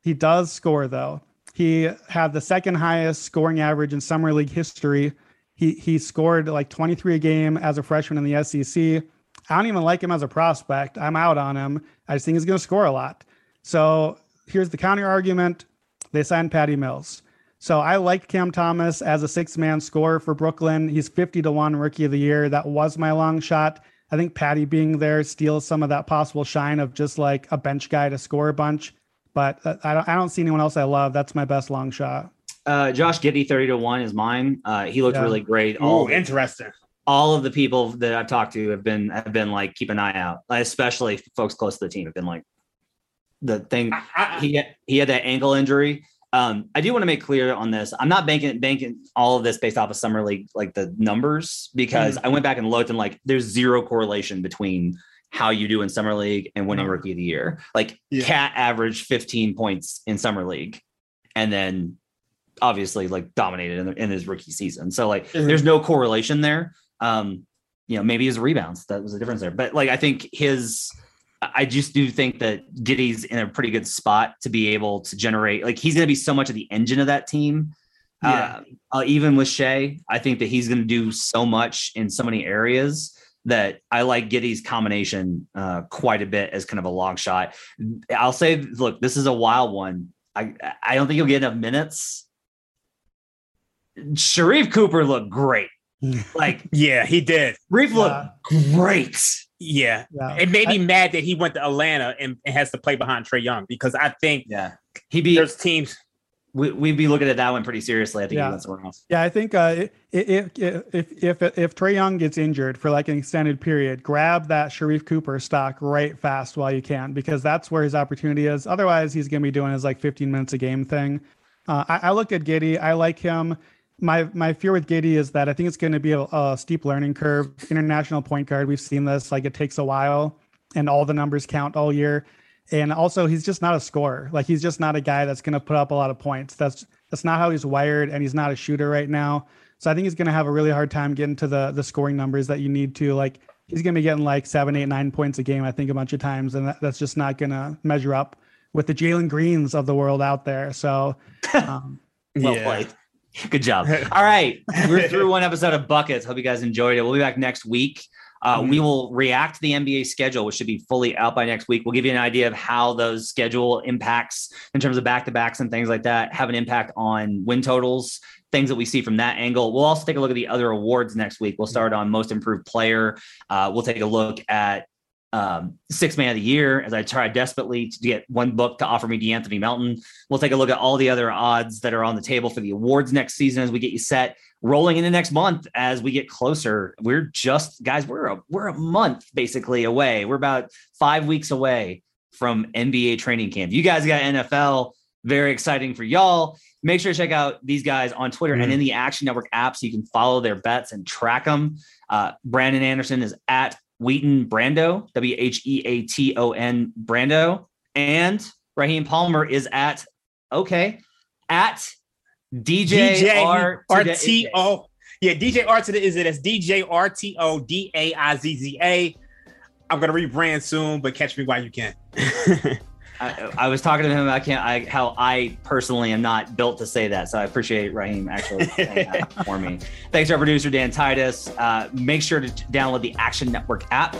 He does score though. He had the second highest scoring average in summer league history. He he scored like 23 a game as a freshman in the SEC. I don't even like him as a prospect. I'm out on him. I just think he's going to score a lot. So here's the counter argument. They signed Patty Mills. So I like Cam Thomas as a six man scorer for Brooklyn. He's 50 to 1 rookie of the year. That was my long shot. I think Patty being there steals some of that possible shine of just like a bench guy to score a bunch. But uh, I don't, I don't see anyone else I love. That's my best long shot. Uh, Josh Giddey, 30 to 1 is mine. Uh, he looked Yeah. really great. Oh, interesting. all of the people that I've talked to have been have been like, keep an eye out, especially folks close to the team have been like the thing I, I, he had, he had that ankle injury. Um, I do want to make clear on this. I'm not banking banking all of this based off of summer league, like the numbers, because I went back and looked and like there's zero correlation between how you do in summer league and winning No. rookie of the year. Like Yeah. Cat averaged 15 points in summer league, and then obviously like dominated in, in his rookie season. So like Mhm. there's no correlation there. Um, you know, maybe his rebounds that was the difference there, but like I think his. I just do think that Giddey's in a pretty good spot to be able to generate. Like he's going to be so much of the engine of that team. Yeah. Uh, uh, even with Shai, I think that he's going to do so much in so many areas that I like Giddey's combination uh, quite a bit as kind of a long shot. I'll say, look, this is a wild one. I I don't think he'll get enough minutes. Sharife Cooper looked great. Like yeah, he did. Reef Yeah. looked great. Yeah. Yeah. It made me mad that he went to Atlanta and, and has to play behind Trae Young because I think Yeah, he'd be. there's teams. We, we'd be looking at that one pretty seriously. I think Yeah. else. Yeah, I think uh, if if if if if Trae Young gets injured for like an extended period, grab that Sharife Cooper stock right fast while you can because that's where his opportunity is. Otherwise, he's going to be doing his like 15 minutes a game thing. Uh, I, I look at Giddey. I like him. My my fear with Giddey is that I think it's going to be a, a steep learning curve. International point guard, we've seen this. Like it takes a while, and all the numbers count all year. And also, he's just not a scorer. Like he's just not a guy that's going to put up a lot of points. That's that's not how he's wired, and he's not a shooter right now. So I think he's going to have a really hard time getting to the the scoring numbers that you need to. Like he's going to be getting like seven, eight, nine points a game. I think a bunch of times, and that, that's just not going to measure up with the Jalen Greens of the world out there. So um, Well Yeah. played. Good job. All right. We're through one episode of Buckets. Hope you guys enjoyed it. We'll be back next week. Uh, Mm-hmm. We will react to the NBA schedule, which should be fully out by next week. We'll give you an idea of how those schedule impacts in terms of back to backs and things like that have an impact on win totals, things that we see from that angle. We'll also take a look at the other awards next week. We'll start on most improved player. Uh, we'll take a look at um, six man of the year as I try desperately to get one book to offer me De'Anthony Melton. We'll take a look at all the other odds that are on the table for the awards next season as we get you set rolling into next month as we get closer. We're just guys, we're a we're a month basically away. We're about five weeks away from NBA training camp. You guys got NFL, very exciting for y'all. Make sure to check out these guys on Twitter and in the Action Network app so you can follow their bets and track them. Uh, Brandon Anderson is at Wheaton Brando, W H E A T O N Brando. And Raheem Palmer is at, okay, at DJ, DJ R RTO. Yeah, DJ R to the is it? That's DJ R T O D A I Z Z A. I'm gonna rebrand soon, but catch me while you can. I, I was talking to him about can't, I, how I personally am not built to say that. So I appreciate Raheem actually for me. Thanks to our producer, Dan Titus. Uh, make sure to download the Action Network app,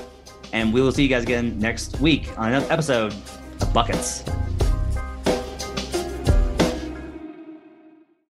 and we will see you guys again next week on another episode of Buckets.